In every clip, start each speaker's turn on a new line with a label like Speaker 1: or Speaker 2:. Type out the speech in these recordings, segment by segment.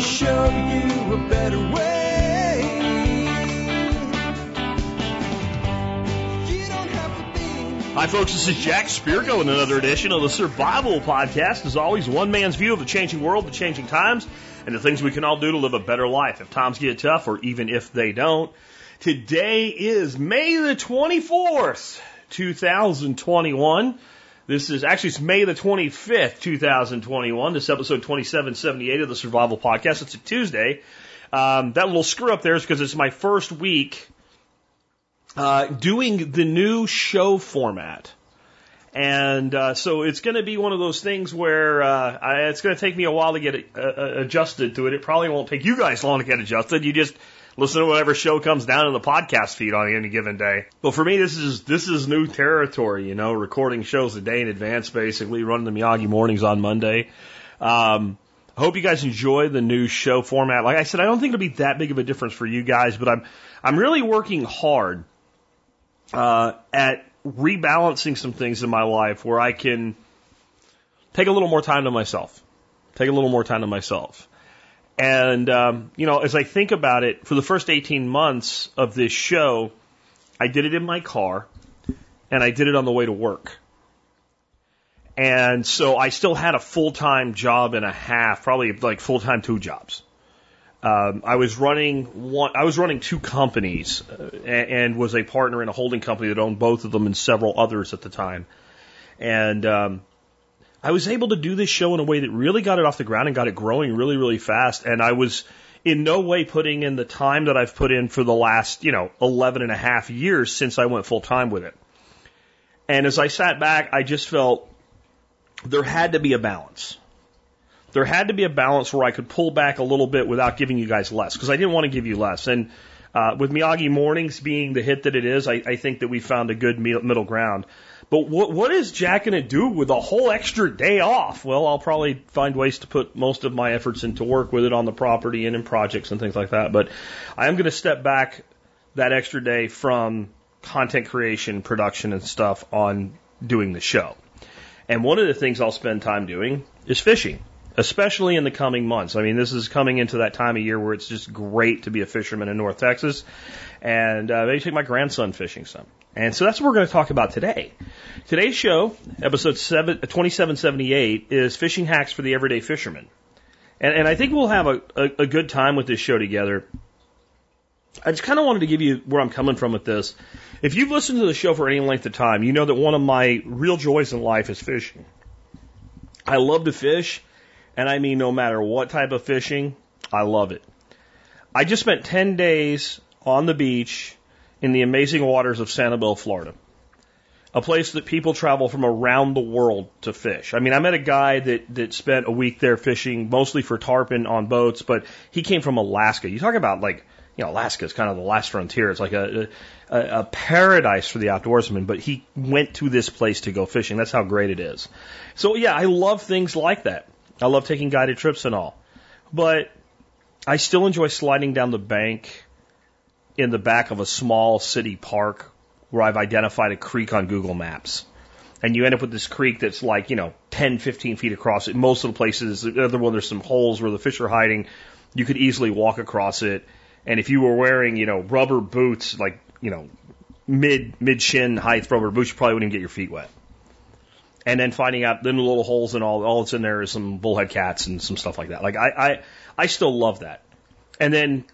Speaker 1: show you a better way.
Speaker 2: Hi, folks. This is Jack Spirko in another edition of the Survival Podcast. As always, one man's view of the changing world, the changing times, and the things we can all do to live a better life if times get tough or even if they don't. Today is May the 24th, 2021. This is actually it's May the 25th, 2021. This is episode 2778 of the Survival Podcast. It's a Tuesday. Um, that little screw up there is because it's my first week uh, doing the new show format. And uh, so it's going to be one of those things where uh, I, it's going to take me a while to get uh, uh, adjusted to it. It probably won't take you guys long to get adjusted. You just listen to whatever show comes down in the podcast feed on any given day. But for me, this is this is new territory. You know, recording shows a day in advance, basically running the Miyagi mornings on Monday. Um, I hope you guys enjoy the new show format. Like I said, I don't think it'll be that big of a difference for you guys, but I'm I'm really working hard uh, at rebalancing some things in my life where I can take a little more time to myself, take a little more time to myself. And, um, you know, as I think about it, for the first 18 months of this show, I did it in my car and I did it on the way to work. And so I still had a full time job and a half, probably like full time two jobs. Um, I was running one. I was running two companies, uh, and, and was a partner in a holding company that owned both of them and several others at the time. And um, I was able to do this show in a way that really got it off the ground and got it growing really, really fast. And I was in no way putting in the time that I've put in for the last, you know, 11 and a half years since I went full time with it. And as I sat back, I just felt there had to be a balance there had to be a balance where I could pull back a little bit without giving you guys less because I didn't want to give you less. And uh, with Miyagi Mornings being the hit that it is, I, I think that we found a good middle ground. But what what is Jack going to do with a whole extra day off? Well, I'll probably find ways to put most of my efforts into work with it on the property and in projects and things like that. But I am going to step back that extra day from content creation, production, and stuff on doing the show. And one of the things I'll spend time doing is fishing especially in the coming months. I mean, this is coming into that time of year where it's just great to be a fisherman in North Texas. And uh, maybe take my grandson fishing some. And so that's what we're going to talk about today. Today's show, episode 7, uh, 2778, is fishing hacks for the everyday fisherman. And, and I think we'll have a, a, a good time with this show together. I just kind of wanted to give you where I'm coming from with this. If you've listened to the show for any length of time, you know that one of my real joys in life is fishing. I love to fish, and I mean no matter what type of fishing, I love it. I just spent 10 days on the beach in the amazing waters of Sanibel, Florida. A place that people travel from around the world to fish. I mean, I met a guy that, that spent a week there fishing, mostly for tarpon on boats, but he came from Alaska. You talk about like, you know, Alaska is kind of the last frontier. It's like a, a, a paradise for the outdoorsman, but he went to this place to go fishing. That's how great it is. So yeah, I love things like that. I love taking guided trips and all. But I still enjoy sliding down the bank in the back of a small city park where I've identified a creek on Google Maps. And you end up with this creek that's like, you know, 10, 15 feet across. Most of the places, the other one, there's some holes where the fish are hiding. You could easily walk across it. And if you were wearing, you know, rubber boots, like, you know, mid, mid shin height rubber boots, you probably wouldn't even get your feet wet and then finding out then the little holes and all all that's in there is some bullhead cats and some stuff like that. Like I I I still love that. And then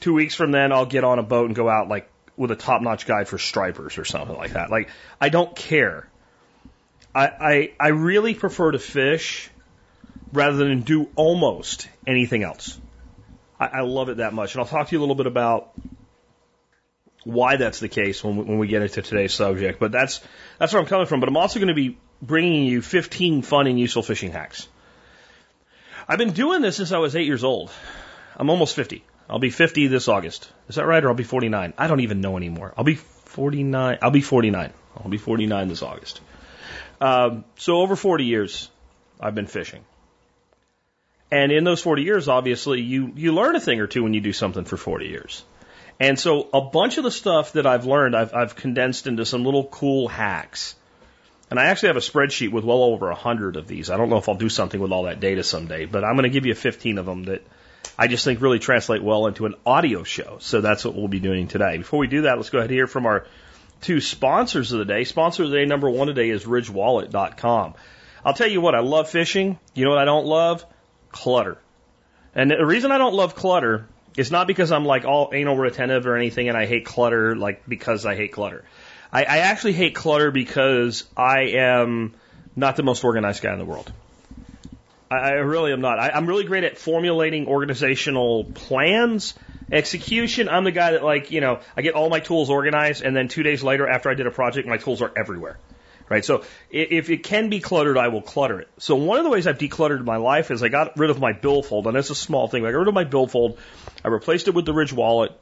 Speaker 2: two weeks from then I'll get on a boat and go out like with a top notch guide for stripers or something like that. Like I don't care. I I, I really prefer to fish rather than do almost anything else. I, I love it that much. And I'll talk to you a little bit about why that's the case when we, when we get into today's subject. But that's that's where I'm coming from. But I'm also going to be bringing you 15 fun and useful fishing hacks. I've been doing this since I was eight years old. I'm almost 50. I'll be 50 this August. Is that right? Or I'll be 49. I don't even know anymore. I'll be 49. I'll be 49. I'll be 49 this August. Um, so over 40 years, I've been fishing. And in those 40 years, obviously, you, you learn a thing or two when you do something for 40 years. And so a bunch of the stuff that I've learned, I've, I've condensed into some little cool hacks and I actually have a spreadsheet with well over a hundred of these. I don't know if I'll do something with all that data someday, but I'm going to give you 15 of them that I just think really translate well into an audio show. So that's what we'll be doing today. Before we do that, let's go ahead and hear from our two sponsors of the day. Sponsor of the day number one today is ridgewallet.com. I'll tell you what, I love fishing. You know what I don't love? Clutter. And the reason I don't love clutter is not because I'm like all anal retentive or anything and I hate clutter like because I hate clutter. I, I actually hate clutter because I am not the most organized guy in the world. I, I really am not. I, I'm really great at formulating organizational plans. Execution, I'm the guy that like, you know, I get all my tools organized and then two days later after I did a project, my tools are everywhere. Right? So if it can be cluttered, I will clutter it. So one of the ways I've decluttered my life is I got rid of my billfold, and it's a small thing. I got rid of my billfold, I replaced it with the Ridge wallet,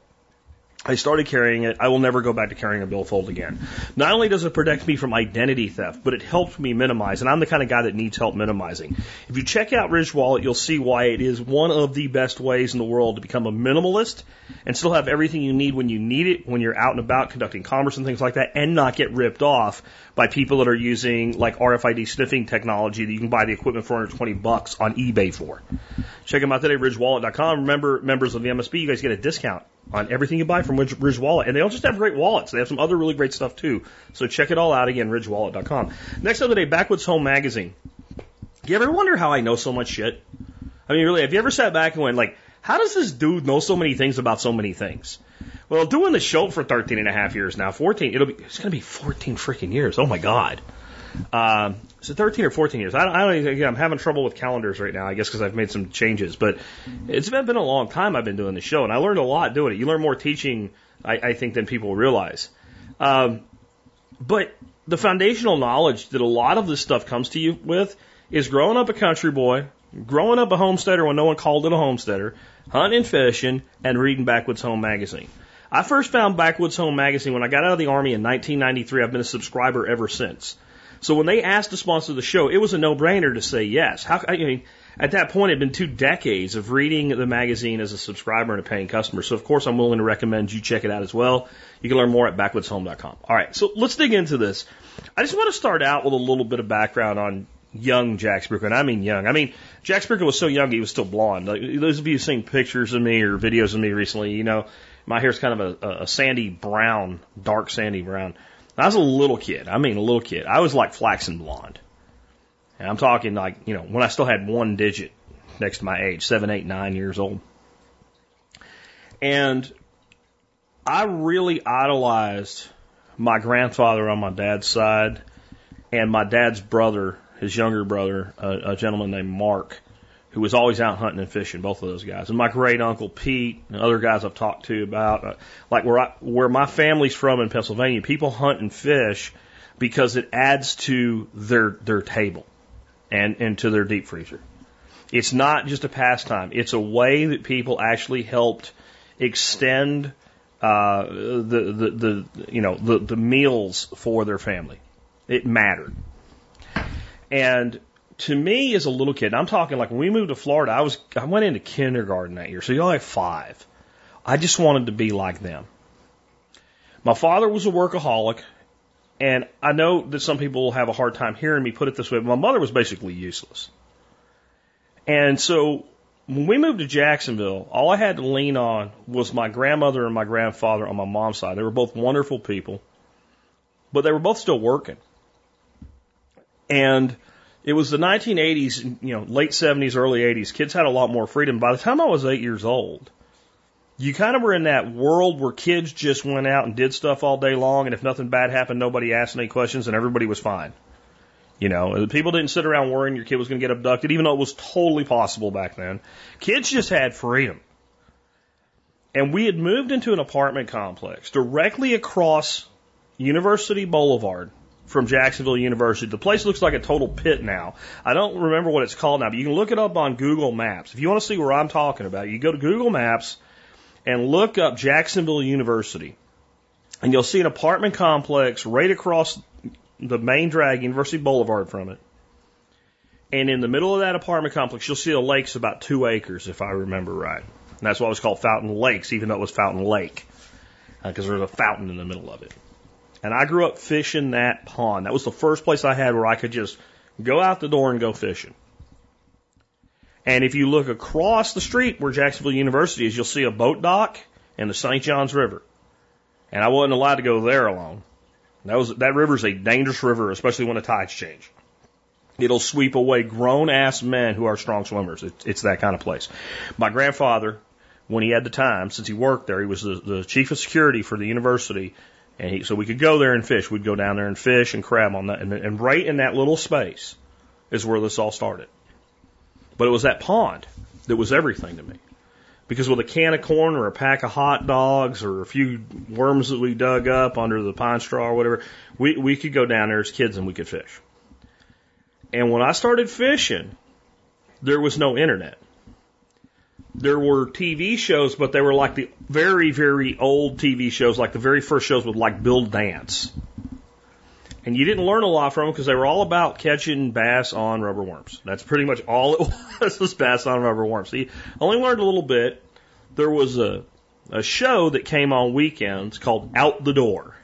Speaker 2: I started carrying it. I will never go back to carrying a billfold again. Not only does it protect me from identity theft, but it helps me minimize. And I'm the kind of guy that needs help minimizing. If you check out Ridge Wallet, you'll see why it is one of the best ways in the world to become a minimalist and still have everything you need when you need it, when you're out and about conducting commerce and things like that, and not get ripped off by people that are using like RFID sniffing technology that you can buy the equipment for 120 bucks on eBay for. Check them out today, ridgewallet.com. Remember, members of the MSB, you guys get a discount on everything you buy from Ridge, Ridge Wallet. And they don't just have great wallets, they have some other really great stuff too. So check it all out again, ridgewallet.com. Next up today, Backwoods Home Magazine. You ever wonder how I know so much shit? I mean, really, have you ever sat back and went like, how does this dude know so many things about so many things? Well, doing the show for 13 and a half years now, 14, it'll be, it's going to be 14 freaking years. Oh my God. Um, is 13 or 14 years? I don't, I don't even, again, I'm having trouble with calendars right now, I guess because I've made some changes, but it's been, been a long time I've been doing the show and I learned a lot doing it. You learn more teaching, I, I think, than people realize. Um, but the foundational knowledge that a lot of this stuff comes to you with is growing up a country boy, growing up a homesteader when no one called it a homesteader, hunting and fishing, and reading Backwoods Home Magazine. I first found Backwoods Home Magazine when I got out of the Army in 1993. I've been a subscriber ever since. So when they asked to sponsor the show, it was a no-brainer to say yes. How, I mean, at that point, it had been two decades of reading the magazine as a subscriber and a paying customer. So of course, I'm willing to recommend you check it out as well. You can learn more at backwoodshome.com. All right, so let's dig into this. I just want to start out with a little bit of background on young Jack Spirko, and I mean young. I mean, Jack Spirko was so young he was still blonde. Like, those of you who've seen pictures of me or videos of me recently, you know, my hair's kind of a, a sandy brown, dark sandy brown. I was a little kid. I mean, a little kid. I was like flaxen blonde. And I'm talking like, you know, when I still had one digit next to my age, seven, eight, nine years old. And I really idolized my grandfather on my dad's side and my dad's brother, his younger brother, a, a gentleman named Mark who was always out hunting and fishing, both of those guys. And my great uncle Pete and other guys I've talked to about, uh, like where I, where my family's from in Pennsylvania, people hunt and fish because it adds to their their table and and to their deep freezer. It's not just a pastime; it's a way that people actually helped extend uh, the, the the you know the the meals for their family. It mattered, and to me as a little kid, I'm talking like when we moved to Florida, I was I went into kindergarten that year, so you're like five. I just wanted to be like them. My father was a workaholic, and I know that some people will have a hard time hearing me put it this way, but my mother was basically useless. And so when we moved to Jacksonville, all I had to lean on was my grandmother and my grandfather on my mom's side. They were both wonderful people, but they were both still working. And it was the 1980s, you know, late 70s, early 80s. Kids had a lot more freedom. By the time I was eight years old, you kind of were in that world where kids just went out and did stuff all day long, and if nothing bad happened, nobody asked any questions, and everybody was fine. You know, people didn't sit around worrying your kid was going to get abducted, even though it was totally possible back then. Kids just had freedom. And we had moved into an apartment complex directly across University Boulevard from Jacksonville University. The place looks like a total pit now. I don't remember what it's called now, but you can look it up on Google Maps. If you want to see where I'm talking about, you go to Google Maps and look up Jacksonville University. And you'll see an apartment complex right across the main drag, University Boulevard from it. And in the middle of that apartment complex, you'll see a lake's about two acres, if I remember right. And that's why it was called Fountain Lakes, even though it was Fountain Lake, because uh, there was a fountain in the middle of it. And I grew up fishing that pond. That was the first place I had where I could just go out the door and go fishing. And if you look across the street where Jacksonville University is, you'll see a boat dock and the St. Johns River. And I wasn't allowed to go there alone. That was that river's a dangerous river, especially when the tides change. It'll sweep away grown ass men who are strong swimmers. It, it's that kind of place. My grandfather, when he had the time, since he worked there, he was the, the chief of security for the university, and he, so we could go there and fish. We'd go down there and fish and crab on that, and, and right in that little space is where this all started. But it was that pond that was everything to me. Because with a can of corn or a pack of hot dogs or a few worms that we dug up under the pine straw or whatever, we, we could go down there as kids and we could fish. And when I started fishing, there was no internet. There were TV shows, but they were like the very, very old TV shows, like the very first shows with like Bill Dance. And you didn't learn a lot from them because they were all about catching bass on rubber worms. That's pretty much all it was, was bass on rubber worms. See, only learned a little bit. There was a, a show that came on weekends called Out the Door.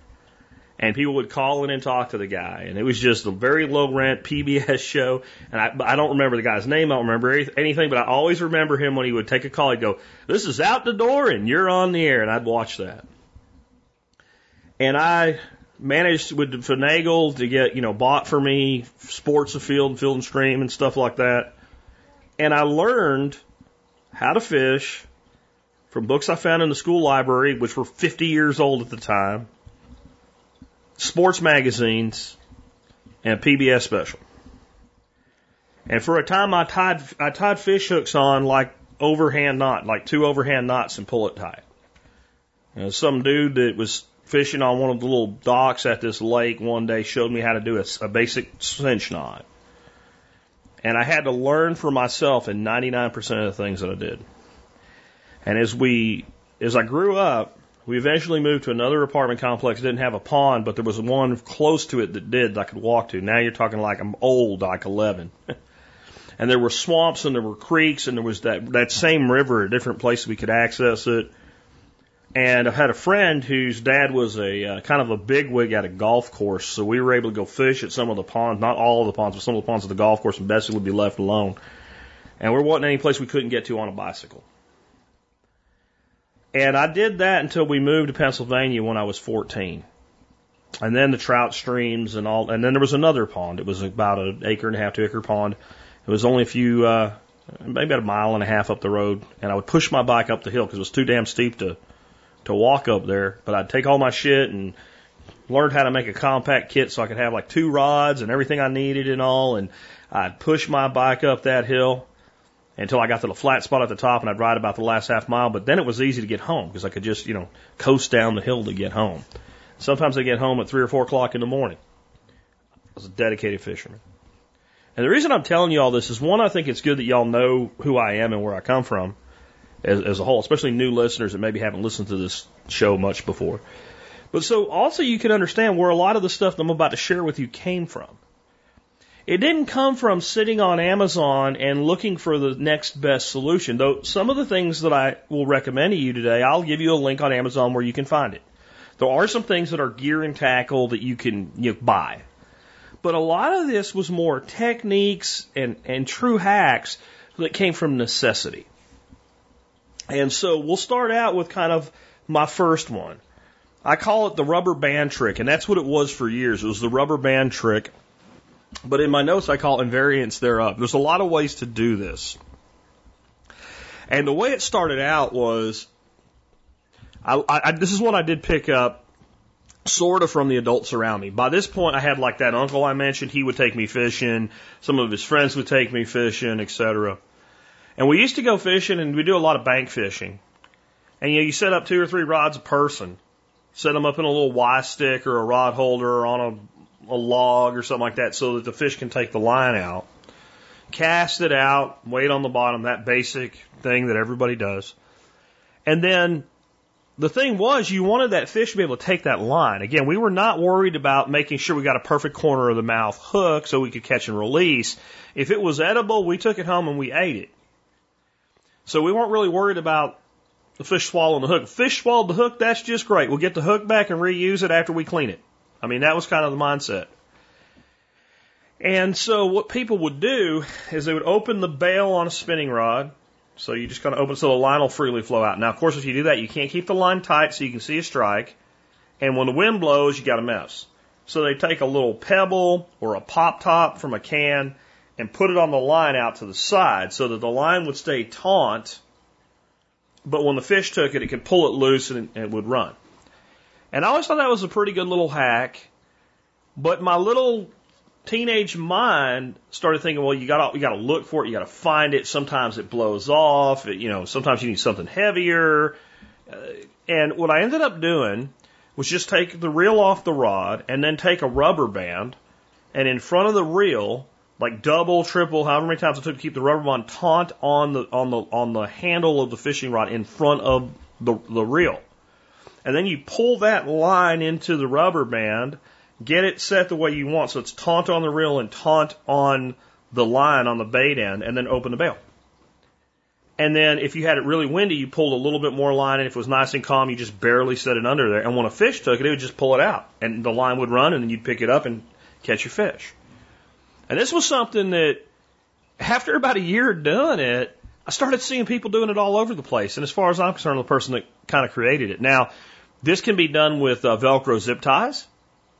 Speaker 2: And people would call in and talk to the guy. And it was just a very low rent PBS show. And I, I don't remember the guy's name. I don't remember anything, but I always remember him when he would take a call. He'd go, this is out the door and you're on the air. And I'd watch that. And I managed with finagle to get, you know, bought for me sports afield, field and stream and stuff like that. And I learned how to fish from books I found in the school library, which were 50 years old at the time, sports magazines, and PBS special. And for a time, I tied I tied fish hooks on like overhand knot, like two overhand knots, and pull it tight. You some dude that was fishing on one of the little docks at this lake one day showed me how to do a, a basic cinch knot. And I had to learn for myself in 99% of the things that I did. And as we, as I grew up, we eventually moved to another apartment complex that didn't have a pond, but there was one close to it that did that I could walk to. Now you're talking like I'm old, like 11. and there were swamps and there were creeks and there was that, that same river at different places we could access it. And I had a friend whose dad was a uh, kind of a bigwig at a golf course, so we were able to go fish at some of the ponds, not all of the ponds, but some of the ponds at the golf course, and Bessie would be left alone. And we wasn't any place we couldn't get to on a bicycle. And I did that until we moved to Pennsylvania when I was 14. And then the trout streams and all, and then there was another pond. It was about an acre and a half, two acre pond. It was only a few, uh, maybe about a mile and a half up the road. And I would push my bike up the hill because it was too damn steep to to walk up there, but I'd take all my shit and learned how to make a compact kit so I could have like two rods and everything I needed and all. And I'd push my bike up that hill until I got to the flat spot at the top and I'd ride about the last half mile. But then it was easy to get home because I could just, you know, coast down the hill to get home. Sometimes I get home at three or four o'clock in the morning. I was a dedicated fisherman. And the reason I'm telling you all this is one, I think it's good that y'all know who I am and where I come from as, as a whole, especially new listeners that maybe haven't listened to this show much before. But so also you can understand where a lot of the stuff that I'm about to share with you came from. It didn't come from sitting on Amazon and looking for the next best solution, though some of the things that I will recommend to you today, I'll give you a link on Amazon where you can find it. There are some things that are gear and tackle that you can you know, buy. But a lot of this was more techniques and, and true hacks that came from necessity. And so we'll start out with kind of my first one. I call it the rubber band trick, and that's what it was for years. It was the rubber band trick. But in my notes, I call it invariants thereof. There's a lot of ways to do this. And the way it started out was, I, I, this is what I did pick up sort of from the adults around me. By this point, I had like that uncle I mentioned. He would take me fishing. Some of his friends would take me fishing, etc. And we used to go fishing and we do a lot of bank fishing. And you know, you set up two or three rods a person, set them up in a little Y stick or a rod holder on a, log or something like that so that the fish can take the line out. Cast it out, wait on the bottom, that basic thing that everybody does. And then the thing was you wanted that fish to be able to take that line. Again, we were not worried about making sure we got a perfect corner of the mouth hook so we could catch and release. If it was edible, we took it home and we ate it. So we weren't really worried about the fish swallowing the hook. Fish swallowed the hook, that's just great. We'll get the hook back and reuse it after we clean it. I mean, that was kind of the mindset. And so what people would do is they would open the bail on a spinning rod. So you just kind of open so the line will freely flow out. Now, of course, if you do that, you can't keep the line tight so you can see a strike. And when the wind blows, you got a mess. So they take a little pebble or a pop top from a can and put it on the line out to the side so that the line would stay taut. But when the fish took it, it could pull it loose and it would run. And I always thought that was a pretty good little hack. But my little teenage mind started thinking, well, you got you got to look for it, you got to find it. Sometimes it blows off. It, you know, sometimes you need something heavier. Uh, and what I ended up doing was just take the reel off the rod and then take a rubber band and in front of the reel, like double, triple, however many times it took to keep the rubber band taut on the on the on the handle of the fishing rod in front of the the reel. And then you pull that line into the rubber band Get it set the way you want so it's taunt on the reel and taunt on the line on the bait end, and then open the bail. And then if you had it really windy, you pulled a little bit more line, and if it was nice and calm, you just barely set it under there. And when a fish took it, it would just pull it out, and the line would run, and then you'd pick it up and catch your fish. And this was something that, after about a year of doing it, I started seeing people doing it all over the place. And as far as I'm concerned, the person that kind of created it. Now, this can be done with uh, Velcro zip ties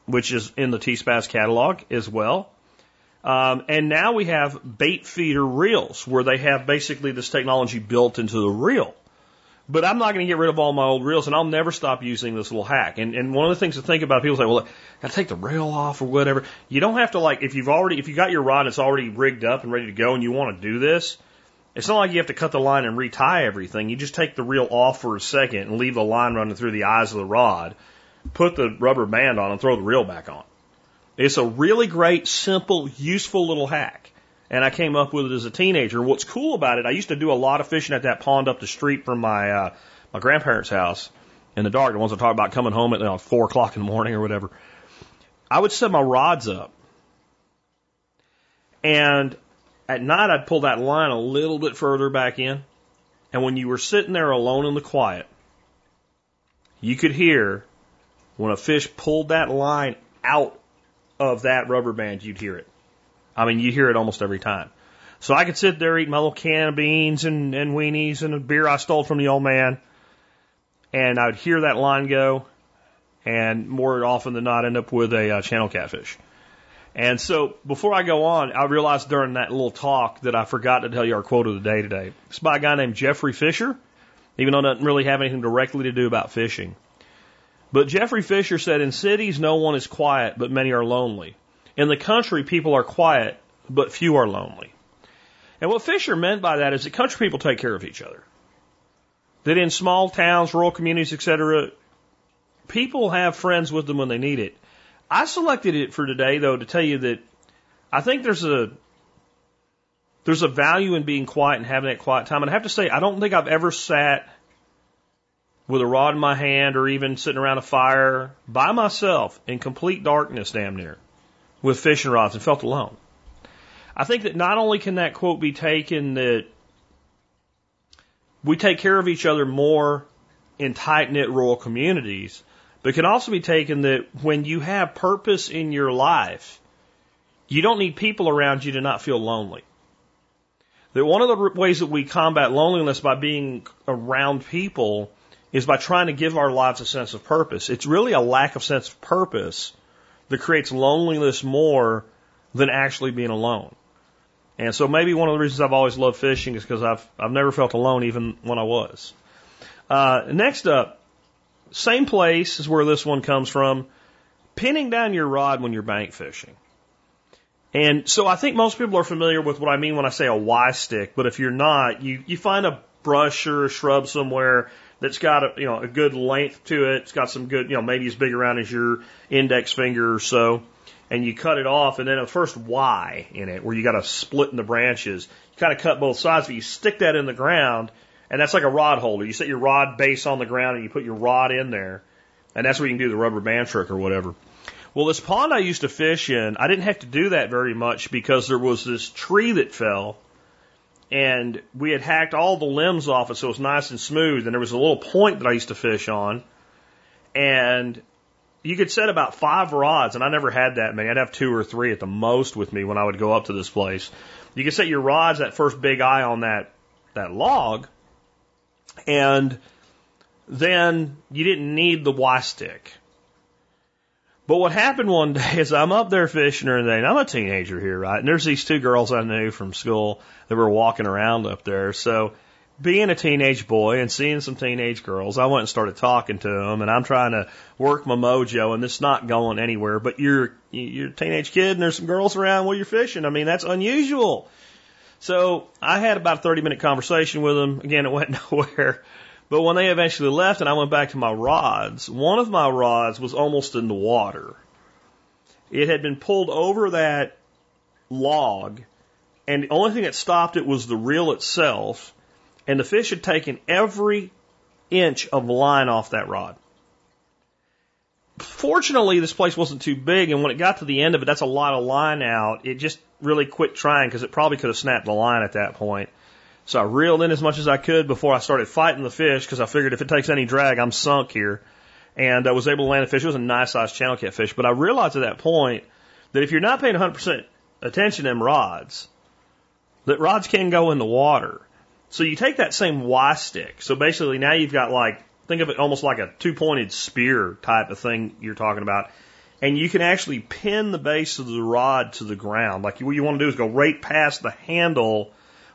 Speaker 2: which is in the T-Spaz catalog as well. Um, and now we have bait feeder reels where they have basically this technology built into the reel. But I'm not going to get rid of all my old reels, and I'll never stop using this little hack. And, and one of the things to think about, people say, well, I got to take the rail off or whatever. You don't have to like if you've already if you got your rod it's already rigged up and ready to go, and you want to do this. It's not like you have to cut the line and retie everything. You just take the reel off for a second and leave the line running through the eyes of the rod put the rubber band on and throw the reel back on. It's a really great, simple, useful little hack. And I came up with it as a teenager. What's cool about it, I used to do a lot of fishing at that pond up the street from my uh, my grandparents' house in the dark. The ones I talk about coming home at you know, four o'clock in the morning or whatever. I would set my rods up, and at night I'd pull that line a little bit further back in. And when you were sitting there alone in the quiet, you could hear when a fish pulled that line out of that rubber band, you'd hear it. I mean, you hear it almost every time. So I could sit there, eat my little can of beans and, and weenies and a beer I stole from the old man, and I would hear that line go, and more often than not, end up with a uh, channel catfish. And so before I go on, I realized during that little talk that I forgot to tell you our quote of the day today. It's by a guy named Geoffrey Fisher, even though it doesn't really have anything directly to do about fishing. But Geoffrey Fisher said, in cities, no one is quiet, but many are lonely. In the country, people are quiet, but few are lonely. And what Fisher meant by that is that country people take care of each other. That in small towns, rural communities, etc., people have friends with them when they need it. I selected it for today, though, to tell you that I think there's a there's a value in being quiet and having that quiet time. And I have to say, I don't think I've ever sat with a rod in my hand or even sitting around a fire by myself in complete darkness, damn near, with fishing rods and felt alone. I think that not only can that quote be taken that we take care of each other more in tight knit rural communities, but it can also be taken that when you have purpose in your life, you don't need people around you to not feel lonely. That one of the ways that we combat loneliness by being around people is by trying to give our lives a sense of purpose. It's really a lack of sense of purpose that creates loneliness more than actually being alone. And so maybe one of the reasons I've always loved fishing is because I've I've never felt alone even when I was. Uh, next up, same place is where this one comes from. Pinning down your rod when you're bank fishing. And so I think most people are familiar with what I mean when I say a Y stick, but if you're not, you, you find a brush or a shrub somewhere that's got a you know a good length to it. It's got some good you know maybe as big around as your index finger or so, and you cut it off, and then a first Y in it where you got to split in the branches. You kind of cut both sides, but you stick that in the ground, and that's like a rod holder. You set your rod base on the ground, and you put your rod in there, and that's where you can do the rubber band trick or whatever. Well, this pond I used to fish in, I didn't have to do that very much because there was this tree that fell and we had hacked all the limbs off it so it was nice and smooth. And there was a little point that I used to fish on, and you could set about five rods, and I never had that many. I'd have two or three at the most with me when I would go up to this place. You could set your rods that first big eye on that that log, and then you didn't need the Y stick. But what happened one day is I'm up there fishing during and I'm a teenager here, right? And there's these two girls I knew from school that were walking around up there. So being a teenage boy and seeing some teenage girls, I went and started talking to them, and I'm trying to work my mojo, and it's not going anywhere. But you're you're a teenage kid, and there's some girls around while you're fishing. I mean, that's unusual. So I had about a 30 minute conversation with them. Again, it went nowhere. But when they eventually left and I went back to my rods, one of my rods was almost in the water. It had been pulled over that log, and the only thing that stopped it was the reel itself, and the fish had taken every inch of line off that rod. Fortunately, this place wasn't too big, and when it got to the end of it, that's a lot of line out. It just really quit trying because it probably could have snapped the line at that point. So I reeled in as much as I could before I started fighting the fish because I figured if it takes any drag, I'm sunk here. And I was able to land a fish. It was a nice sized channel catfish. But I realized at that point that if you're not paying 100% attention to them rods, that rods can go in the water. So you take that same Y stick. So basically now you've got like, think of it almost like a two pointed spear type of thing you're talking about. And you can actually pin the base of the rod to the ground. Like what you want to do is go right past the handle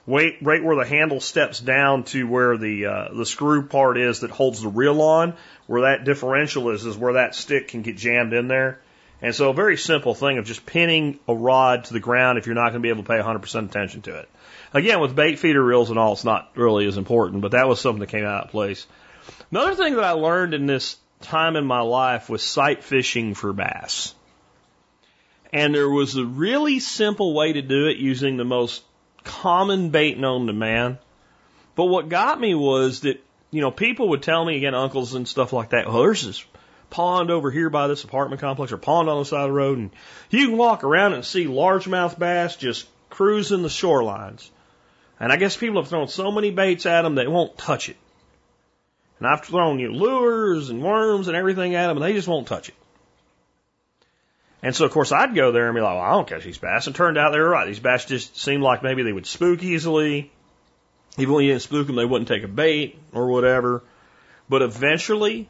Speaker 2: Wait, right where the handle steps down to where the uh, the screw part is that holds the reel on, where that differential is, is where that stick can get jammed in there. And so a very simple thing of just pinning a rod to the ground if you're not going to be able to pay 100% attention to it. Again, with bait feeder reels and all, it's not really as important, but that was something that came out of place. Another thing that I learned in this time in my life was sight fishing for bass. And there was a really simple way to do it using the most common bait known to man. But what got me was that, you know, people would tell me, again, uncles and stuff like that, well, there's this pond over here by this apartment complex or pond on the side of the road, and you can walk around and see largemouth bass just cruising the shorelines. And I guess people have thrown so many baits at them they won't touch it. And I've thrown you lures and worms and everything at them, and they just won't touch it. And so, of course, I'd go there and be like, well, I don't catch these bass. And turned out they were right. These bass just seemed like maybe they would spook easily. Even when you didn't spook them, they wouldn't take a bait or whatever. But eventually,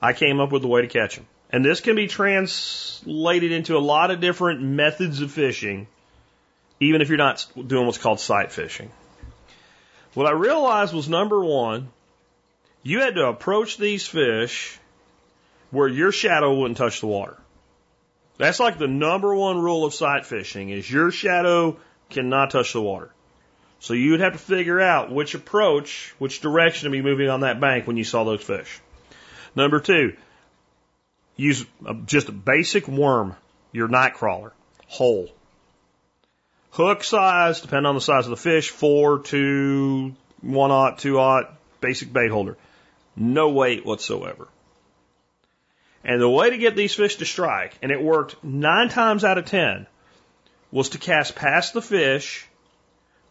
Speaker 2: I came up with a way to catch them. And this can be translated into a lot of different methods of fishing, even if you're not doing what's called sight fishing. What I realized was number one, you had to approach these fish where your shadow wouldn't touch the water. That's like the number one rule of sight fishing is your shadow cannot touch the water. So you'd have to figure out which approach, which direction to be moving on that bank when you saw those fish. Number two, use just a basic worm, your night crawler, whole. Hook size, depending on the size of the fish, four, two, one aught, two aught, basic bait holder. No weight whatsoever. And the way to get these fish to strike, and it worked nine times out of ten, was to cast past the fish,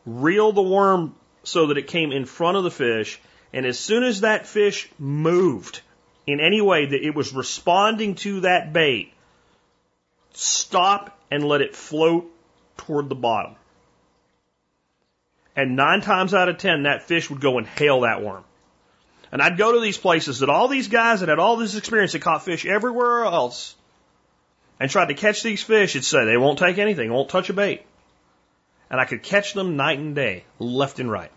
Speaker 2: reel the worm so that it came in front of the fish, and as soon as that fish moved in any way that it was responding to that bait, stop and let it float toward the bottom. And nine times out of ten, that fish would go and hail that worm. And I'd go to these places that all these guys that had all this experience that caught fish everywhere else and tried to catch these fish, would say they won't take anything, won't touch a bait. And I could catch them night and day, left and right.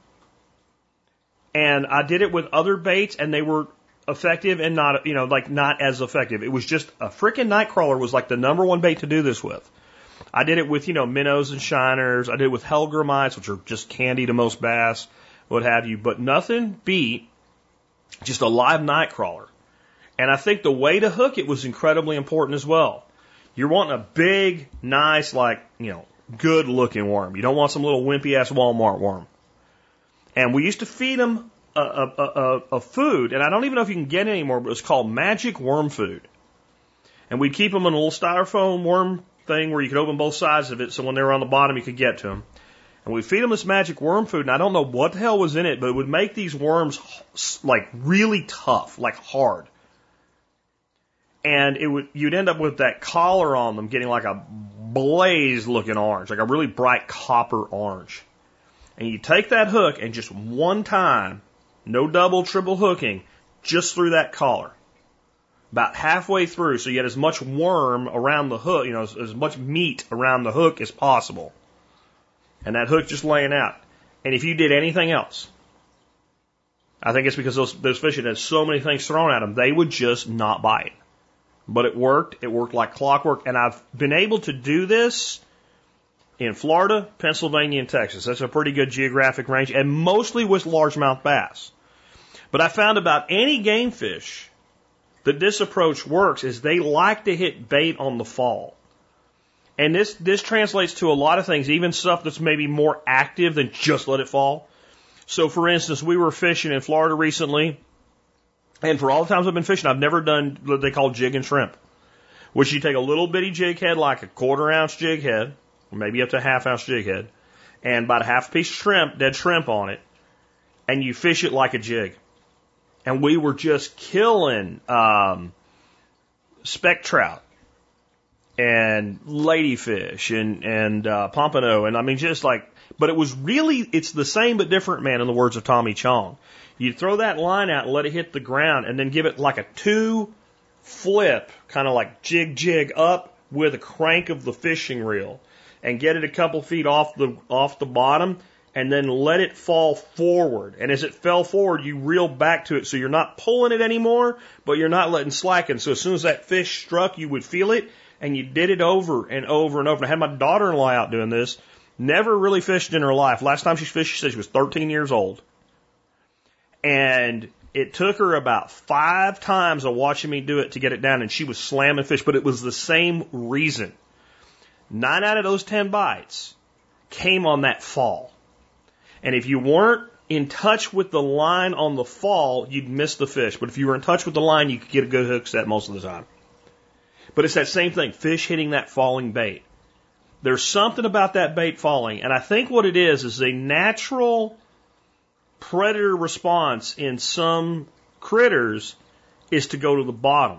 Speaker 2: And I did it with other baits and they were effective and not, you know, like not as effective. It was just a freaking night crawler was like the number one bait to do this with. I did it with, you know, minnows and shiners. I did it with hellgrammites, which are just candy to most bass, what have you. But nothing beat just a live night crawler. And I think the way to hook it was incredibly important as well. You're wanting a big, nice, like, you know, good looking worm. You don't want some little wimpy ass Walmart worm. And we used to feed them a, a, a, a food, and I don't even know if you can get it anymore, but it was called magic worm food. And we'd keep them in a little styrofoam worm thing where you could open both sides of it so when they were on the bottom you could get to them. And we feed them this magic worm food, and I don't know what the hell was in it, but it would make these worms like really tough, like hard. and it would you'd end up with that collar on them getting like a blaze looking orange, like a really bright copper orange. And you take that hook and just one time, no double, triple hooking, just through that collar. About halfway through, so you get as much worm around the hook, you know, as, as much meat around the hook as possible. And that hook just laying out. And if you did anything else, I think it's because those, those fish had so many things thrown at them, they would just not bite. But it worked. It worked like clockwork. And I've been able to do this in Florida, Pennsylvania, and Texas. That's a pretty good geographic range, and mostly with largemouth bass. But I found about any game fish that this approach works is they like to hit bait on the fall. And this, this translates to a lot of things, even stuff that's maybe more active than just let it fall. So for instance, we were fishing in Florida recently, and for all the times I've been fishing, I've never done what they call jig and shrimp, which you take a little bitty jig head, like a quarter ounce jig head, or maybe up to a half ounce jig head, and about a half piece of shrimp, dead shrimp on it, and you fish it like a jig. And we were just killing um, speck trout and ladyfish and and uh, pompano, and I mean just like, but it was really it's the same but different, man. In the words of Tommy Chong, you throw that line out and let it hit the ground, and then give it like a two flip, kind of like jig jig up with a crank of the fishing reel, and get it a couple feet off the off the bottom, and then let it fall forward. And as it fell forward, you reel back to it, so you're not pulling it anymore, but you're not letting slacken. So as soon as that fish struck, you would feel it and you did it over and over and over. And I had my daughter in law out doing this. Never really fished in her life. Last time she fished, she said she was 13 years old. And it took her about five times of watching me do it to get it down, and she was slamming fish, but it was the same reason. Nine out of those 10 bites came on that fall. And if you weren't in touch with the line on the fall, you'd miss the fish. But if you were in touch with the line, you could get a good hook set most of the time. But it's that same thing, fish hitting that falling bait. There's something about that bait falling, and I think what it is is a natural predator response in some critters is to go to the bottom.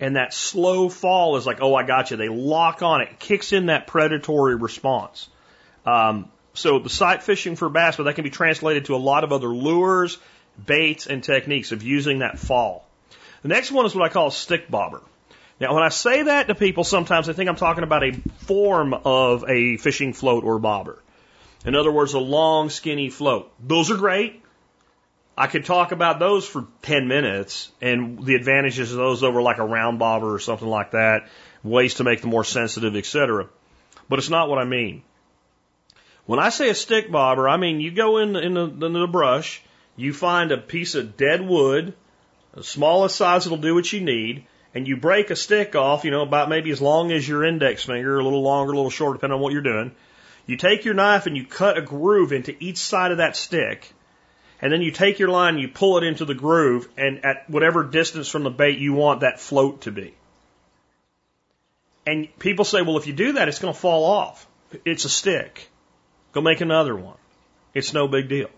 Speaker 2: And that slow fall is like, oh, I got you. They lock on it, kicks in that predatory response. Um, so the sight fishing for bass, but that can be translated to a lot of other lures, baits, and techniques of using that fall. The next one is what I call stick bobber. Now, when I say that to people, sometimes they think I'm talking about a form of a fishing float or bobber. In other words, a long, skinny float. Those are great. I could talk about those for 10 minutes and the advantages of those over like a round bobber or something like that, ways to make them more sensitive, etc. But it's not what I mean. When I say a stick bobber, I mean you go in, in, the, in the brush, you find a piece of dead wood, the smallest size that'll do what you need, and you break a stick off, you know, about maybe as long as your index finger, a little longer, a little shorter, depending on what you're doing. You take your knife and you cut a groove into each side of that stick. And then you take your line and you pull it into the groove and at whatever distance from the bait you want that float to be. And people say, well, if you do that, it's going to fall off. It's a stick. Go make another one. It's no big deal.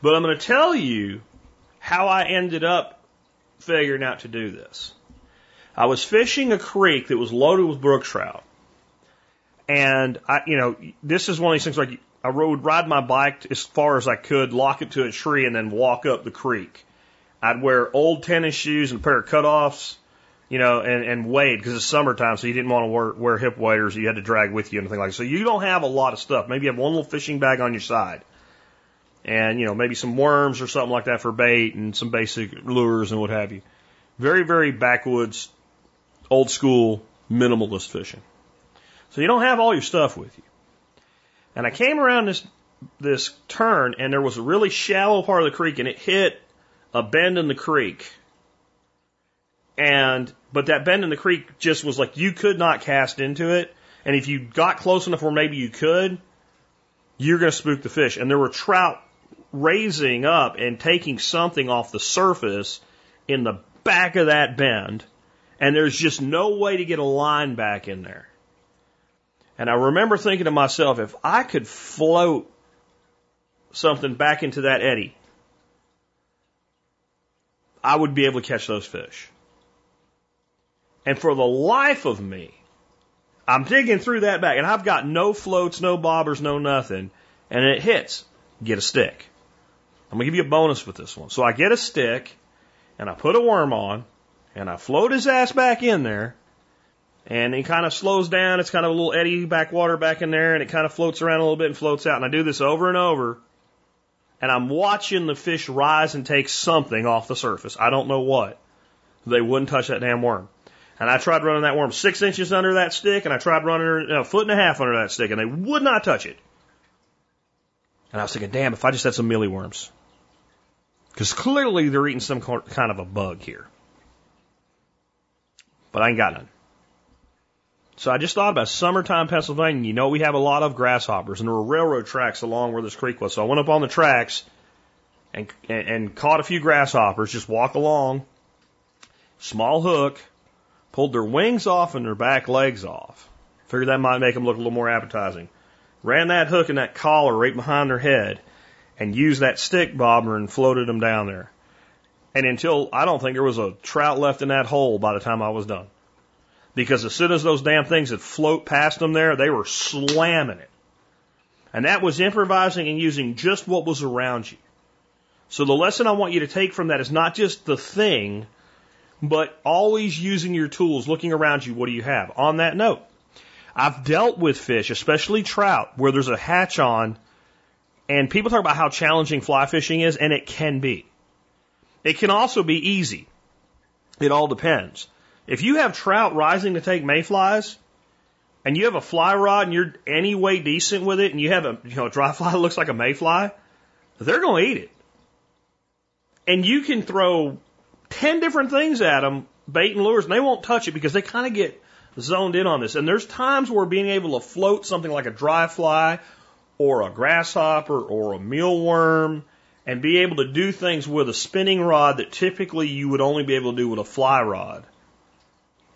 Speaker 2: But I'm going to tell you how I ended up figuring out to do this. I was fishing a creek that was loaded with brook trout. And I, you know, this is one of these things like I would ride my bike as far as I could, lock it to a tree, and then walk up the creek. I'd wear old tennis shoes and a pair of cutoffs, you know, and, and wade because it's summertime, so you didn't want to wear, wear hip waders you had to drag with you and anything like that. So you don't have a lot of stuff. Maybe you have one little fishing bag on your side. And, you know, maybe some worms or something like that for bait and some basic lures and what have you. Very, very backwoods, old school, minimalist fishing. So you don't have all your stuff with you. And I came around this this turn and there was a really shallow part of the creek and it hit a bend in the creek. And but that bend in the creek just was like you could not cast into it. And if you got close enough where maybe you could, you're going to spook the fish. And there were trout raising up and taking something off the surface in the back of that bend. And there's just no way to get a line back in there. And I remember thinking to myself, if I could float something back into that eddy, I would be able to catch those fish. And for the life of me, I'm digging through that bag and I've got no floats, no bobbers, no nothing. And it hits. Get a stick. I'm going to give you a bonus with this one. So I get a stick and I put a worm on and I float his ass back in there and he kind of slows down. It's kind of a little eddy backwater back in there and it kind of floats around a little bit and floats out. And I do this over and over and I'm watching the fish rise and take something off the surface. I don't know what. They wouldn't touch that damn worm. And I tried running that worm six inches under that stick, and I tried running a foot and a half under that stick, and they would not touch it. And I was thinking, damn, if I just had some mealy worms. Because clearly they're eating some kind of a bug here. But I ain't got none. So I just thought about summertime Pennsylvania. You know, we have a lot of grasshoppers, and there were railroad tracks along where this creek was. So I went up on the tracks and, and, and caught a few grasshoppers, just walk along, small hook, pulled their wings off and their back legs off. Figured that might make them look a little more appetizing. Ran that hook and that collar right behind their head and used that stick bobber and floated them down there. And until I don't think there was a trout left in that hole by the time I was done. Because as soon as those damn things had float past them there, they were slamming it. And that was improvising and using just what was around you. So the lesson I want you to take from that is not just the thing, but always using your tools, looking around you, what do you have? On that note, I've dealt with fish, especially trout, where there's a hatch on, and people talk about how challenging fly fishing is, and it can be. It can also be easy. It all depends. If you have trout rising to take mayflies, and you have a fly rod and you're any way decent with it, and you have a you know a dry fly that looks like a mayfly, they're going to eat it. And you can throw 10 different things at them, bait and lures, and they won't touch it because they kind of get zoned in on this. And there's times where being able to float something like a dry fly or a grasshopper or a mealworm and be able to do things with a spinning rod that typically you would only be able to do with a fly rod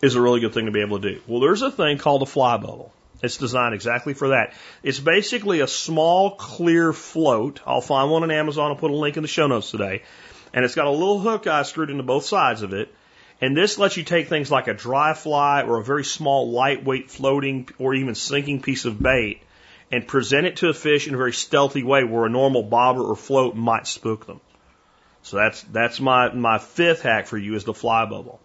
Speaker 2: is a really good thing to be able to do. Well, there's a thing called a fly bubble. It's designed exactly for that. It's basically a small clear float. I'll find one on Amazon. I'll put a link in the show notes today and it's got a little hook eye screwed into both sides of it. And this lets you take things like a dry fly or a very small, lightweight floating or even sinking piece of bait and present it to a fish in a very stealthy way where a normal bobber or float might spook them. So that's, that's my, my fifth hack for you is the fly bubble.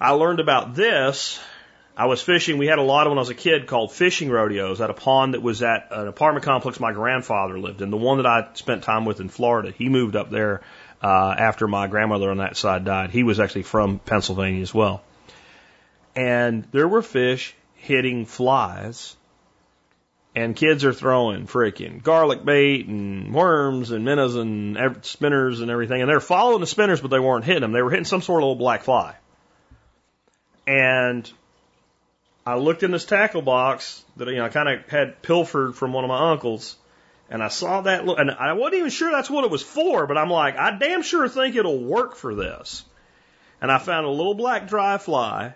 Speaker 2: I learned about this. I was fishing. We had a lot of when I was a kid called fishing rodeos at a pond that was at an apartment complex my grandfather lived in. The one that I spent time with in Florida. He moved up there uh, after my grandmother on that side died. He was actually from Pennsylvania as well. And there were fish hitting flies, and kids are throwing freaking garlic bait and worms and minnows and spinners and everything. And they're following the spinners, but they weren't hitting them. They were hitting some sort of little black fly. And I looked in this tackle box that you know I kind of had pilfered from one of my uncles, and I saw that, look, and I wasn't even sure that's what it was for, but I'm like, I damn sure think it'll work for this. And I found a little black dry fly,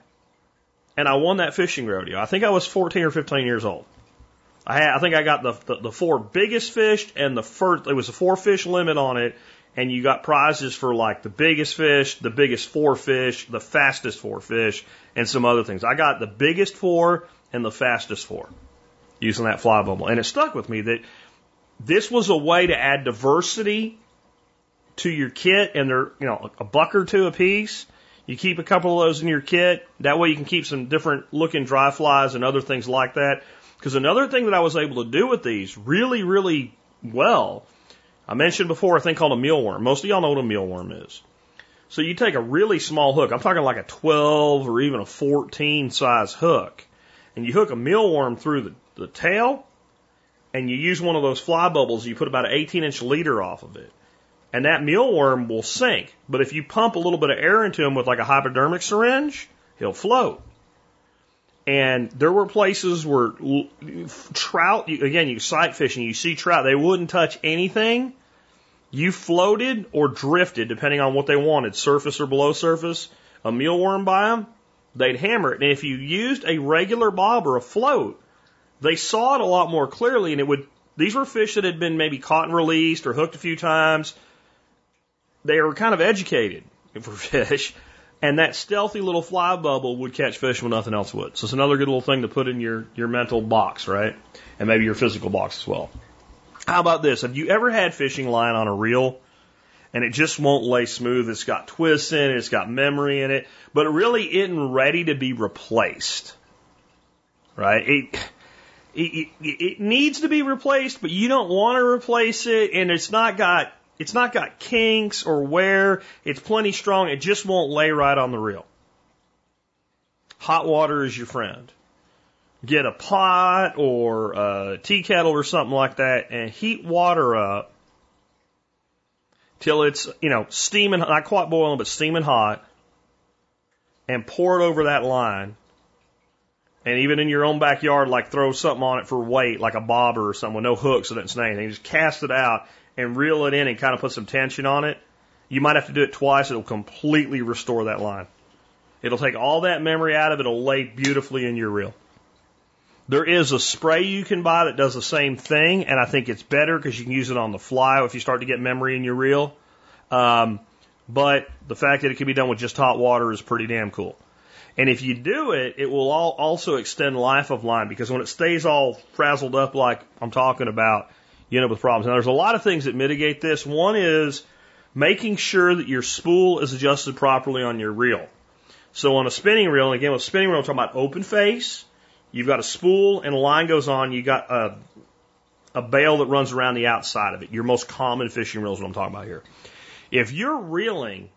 Speaker 2: and I won that fishing rodeo. I think I was 14 or 15 years old. I had, I think I got the, the, the four biggest fish and the first, it was a four fish limit on it, and you got prizes for like the biggest fish, the biggest four fish, the fastest four fish, and some other things. I got the biggest four and the fastest four using that fly bubble. And it stuck with me that this was a way to add diversity to your kit, and they're, you know, a buck or two a piece. You keep a couple of those in your kit. That way you can keep some different looking dry flies and other things like that. Because another thing that I was able to do with these really, really well, I mentioned before a thing called a mealworm. Most of y'all know what a mealworm is. So you take a really small hook, I'm talking like a 12 or even a 14 size hook, and you hook a mealworm through the, the tail, and you use one of those fly bubbles, you put about an 18 inch leader off of it. And that mealworm will sink. But if you pump a little bit of air into him with like a hypodermic syringe, he'll float. And there were places where trout, again, you sight fishing, you see trout, they wouldn't touch anything. You floated or drifted, depending on what they wanted, surface or below surface, a mealworm by them, they'd hammer it. And if you used a regular bob or a float, they saw it a lot more clearly, and it would. These were fish that had been maybe caught and released or hooked a few times. They were kind of educated for fish, And that stealthy little fly bubble would catch fish when nothing else would. So it's another good little thing to put in your, your mental box, right? And maybe your physical box as well. How about this? Have you ever had fishing line on a reel and it just won't lay smooth? It's got twists in it, it's got memory in it, but it really isn't ready to be replaced, right? It, it, it, it needs to be replaced, but you don't want to replace it and it's not got it's not got kinks or wear. It's plenty strong. It just won't lay right on the reel. Hot water is your friend. Get a pot or a tea kettle or something like that and heat water up till it's, you know, steaming, not quite boiling, but steaming hot and pour it over that line. And even in your own backyard, like throw something on it for weight, like a bobber or something no hooks so that it's anything. Just cast it out and reel it in and kind of put some tension on it, you might have to do it twice. It'll completely restore that line. It'll take all that memory out of it. It'll lay beautifully in your reel. There is a spray you can buy that does the same thing, and I think it's better because you can use it on the fly if you start to get memory in your reel. Um, but the fact that it can be done with just hot water is pretty damn cool. And if you do it, it will all also extend life of line because when it stays all frazzled up like I'm talking about, you end up with problems. Now, there's a lot of things that mitigate this. One is making sure that your spool is adjusted properly on your reel. So on a spinning reel, and again with spinning reel, I'm talking about open face. You've got a spool and a line goes on. You got a a bail that runs around the outside of it. Your most common fishing reel is what I'm talking about here. If you're reeling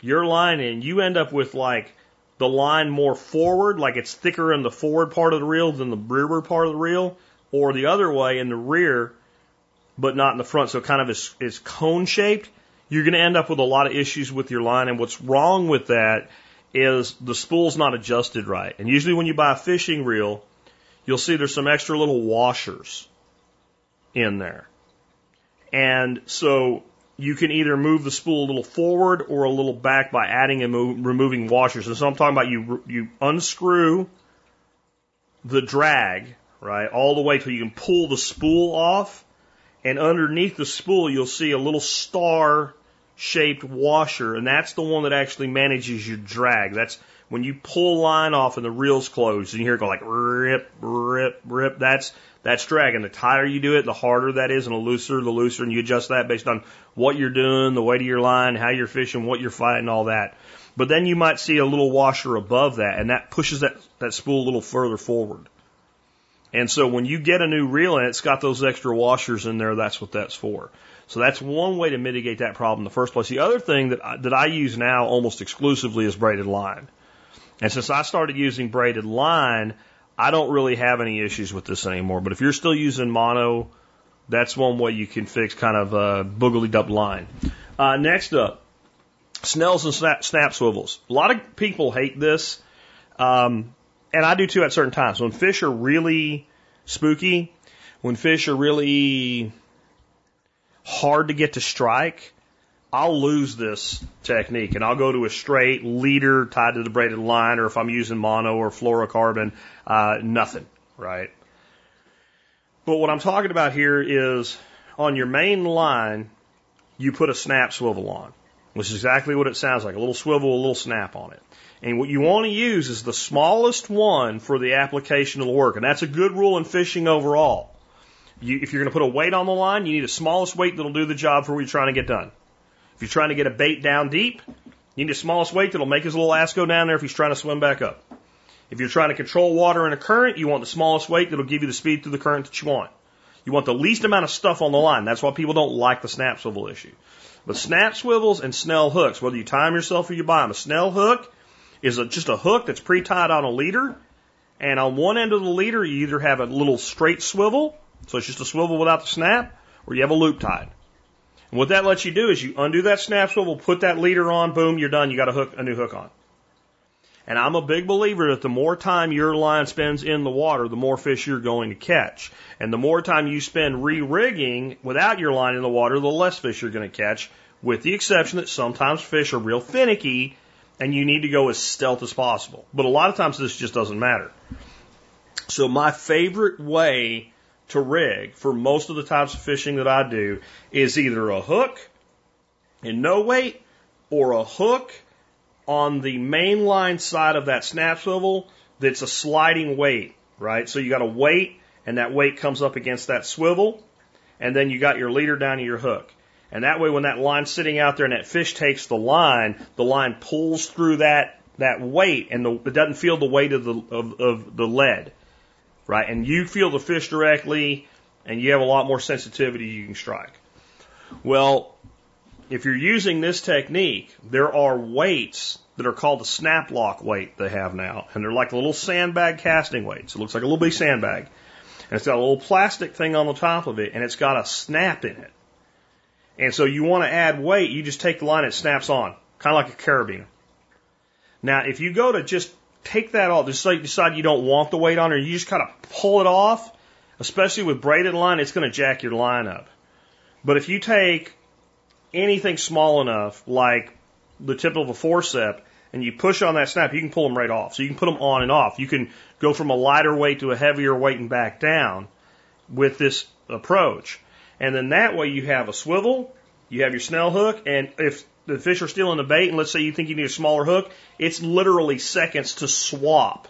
Speaker 2: your line in, you end up with like the line more forward, like it's thicker in the forward part of the reel than the rearward part of the reel, or the other way in the rear, but not in the front, so kind of is, is cone shaped, you're going to end up with a lot of issues with your line. And what's wrong with that is the spool's not adjusted right. And usually when you buy a fishing reel, you'll see there's some extra little washers in there. And so you can either move the spool a little forward or a little back by adding and move, removing washers. And so I'm talking about you you unscrew the drag, right, all the way till you can pull the spool off and underneath the spool, you'll see a little star shaped washer, and that's the one that actually manages your drag. That's when you pull line off and the reel's closed, and you hear it go like rip, rip, rip. That's that's drag. And the tighter you do it, the harder that is, and the looser, the looser, and you adjust that based on what you're doing, the weight of your line, how you're fishing, what you're fighting, all that. But then you might see a little washer above that, and that pushes that, that spool a little further forward. And so when you get a new reel and it's got those extra washers in there, that's what that's for. So that's one way to mitigate that problem in the first place. The other thing that I, that I use now almost exclusively is braided line. And since I started using braided line, I don't really have any issues with this anymore. But if you're still using mono, that's one way you can fix kind of a boogly dup line. Uh, next up, snells and snap, snap swivels. A lot of people hate this. Um, and I do too at certain times. When fish are really spooky, when fish are really hard to get to strike, I'll lose this technique and I'll go to a straight leader tied to the braided line, or if I'm using mono or fluorocarbon, uh, nothing, right? But what I'm talking about here is on your main line, you put a snap swivel on, which is exactly what it sounds like a little swivel, a little snap on it. And what you want to use is the smallest one for the application of the work. And that's a good rule in fishing overall. You, if you're going to put a weight on the line, you need the smallest weight that'll do the job for what you're trying to get done. If you're trying to get a bait down deep, you need the smallest weight that'll make his little ass go down there if he's trying to swim back up. If you're trying to control water in a current, you want the smallest weight that'll give you the speed through the current that you want. You want the least amount of stuff on the line. That's why people don't like the snap swivel issue. But snap swivels and snell hooks, whether you time yourself or you buy them, a snell hook is a, just a hook that's pre-tied on a leader. And on one end of the leader, you either have a little straight swivel, so it's just a swivel without the snap, or you have a loop tied. And what that lets you do is you undo that snap swivel, put that leader on, boom, you're done. You got a hook, a new hook on. And I'm a big believer that the more time your line spends in the water, the more fish you're going to catch. And the more time you spend re-rigging without your line in the water, the less fish you're going to catch, with the exception that sometimes fish are real finicky and you need to go as stealth as possible. But a lot of times this just doesn't matter. So my favorite way to rig for most of the types of fishing that I do is either a hook and no weight or a hook on the mainline side of that snap swivel that's a sliding weight, right? So you got a weight and that weight comes up against that swivel and then you got your leader down to your hook. And that way when that line's sitting out there and that fish takes the line, the line pulls through that, that weight and the, it doesn't feel the weight of the, of, of the lead, right? And you feel the fish directly and you have a lot more sensitivity you can strike. Well, if you're using this technique, there are weights that are called the snap lock weight they have now. And they're like little sandbag casting weights. It looks like a little bitty sandbag. And it's got a little plastic thing on the top of it and it's got a snap in it. And so you want to add weight, you just take the line, it snaps on, kind of like a carabiner. Now, if you go to just take that off, just like decide you don't want the weight on there, you just kind of pull it off, especially with braided line, it's going to jack your line up. But if you take anything small enough, like the tip of a forcep, and you push on that snap, you can pull them right off. So you can put them on and off. You can go from a lighter weight to a heavier weight and back down with this approach. And then that way you have a swivel, you have your snell hook, and if the fish are still in the bait, and let's say you think you need a smaller hook, it's literally seconds to swap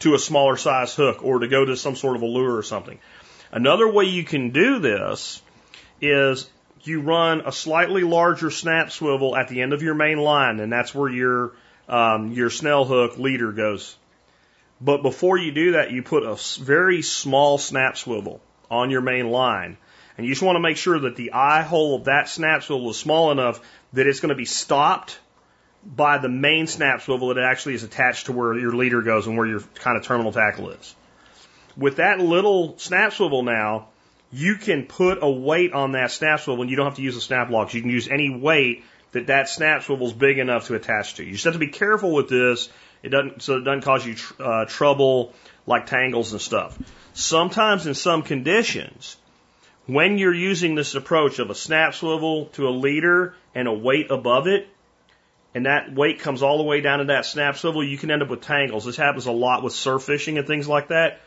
Speaker 2: to a smaller size hook or to go to some sort of a lure or something. Another way you can do this is you run a slightly larger snap swivel at the end of your main line, and that's where your um, your snell hook leader goes. But before you do that, you put a very small snap swivel on your main line, and you just want to make sure that the eye hole of that snap swivel is small enough that it's going to be stopped by the main snap swivel that actually is attached to where your leader goes and where your kind of terminal tackle is. With that little snap swivel now, you can put a weight on that snap swivel and you don't have to use the snap locks. You can use any weight that that snap swivel is big enough to attach to. You just have to be careful with this. It doesn't, so it doesn't cause you tr- uh, trouble like tangles and stuff. Sometimes in some conditions, when you're using this approach of a snap swivel to a leader and a weight above it, and that weight comes all the way down to that snap swivel, you can end up with tangles. This happens a lot with surf fishing and things like that.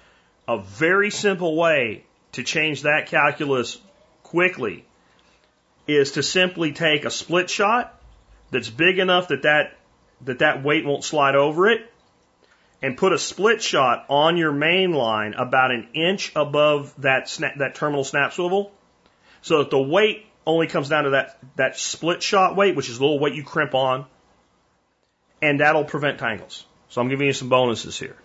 Speaker 2: A very simple way to change that calculus quickly is to simply take a split shot that's big enough that that, that, that weight won't slide over it and put a split shot on your main line about an inch above that snap, that terminal snap swivel so that the weight only comes down to that, that split shot weight, which is the little weight you crimp on, and that'll prevent tangles. So I'm giving you some bonuses here.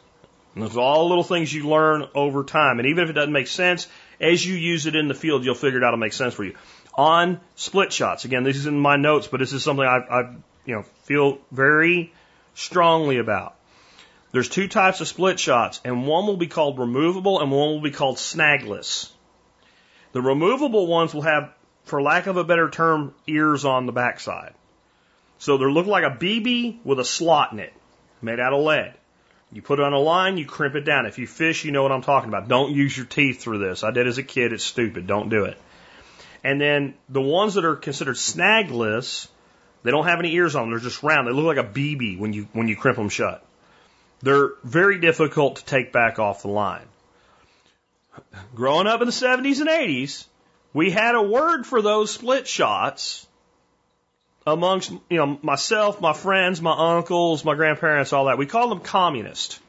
Speaker 2: And those are all little things you learn over time. And even if it doesn't make sense, as you use it in the field, you'll figure it out to make sense for you. On split shots, again, this is in my notes, but this is something I, I you know, feel very strongly about. There's two types of split shots, and one will be called removable and one will be called snagless. The removable ones will have, for lack of a better term, ears on the backside. So they look like a BB with a slot in it, made out of lead. You put it on a line, you crimp it down. If you fish, you know what I'm talking about. Don't use your teeth through this. I did as a kid. It's stupid. Don't do it. And then the ones that are considered snagless, they don't have any ears on them. They're just round. They look like a BB when you when you crimp them shut. They're very difficult to take back off the line. Growing up in the 70s and 80s, we had a word for those split shots amongst you know myself, my friends, my uncles, my grandparents, all that. We call them communist.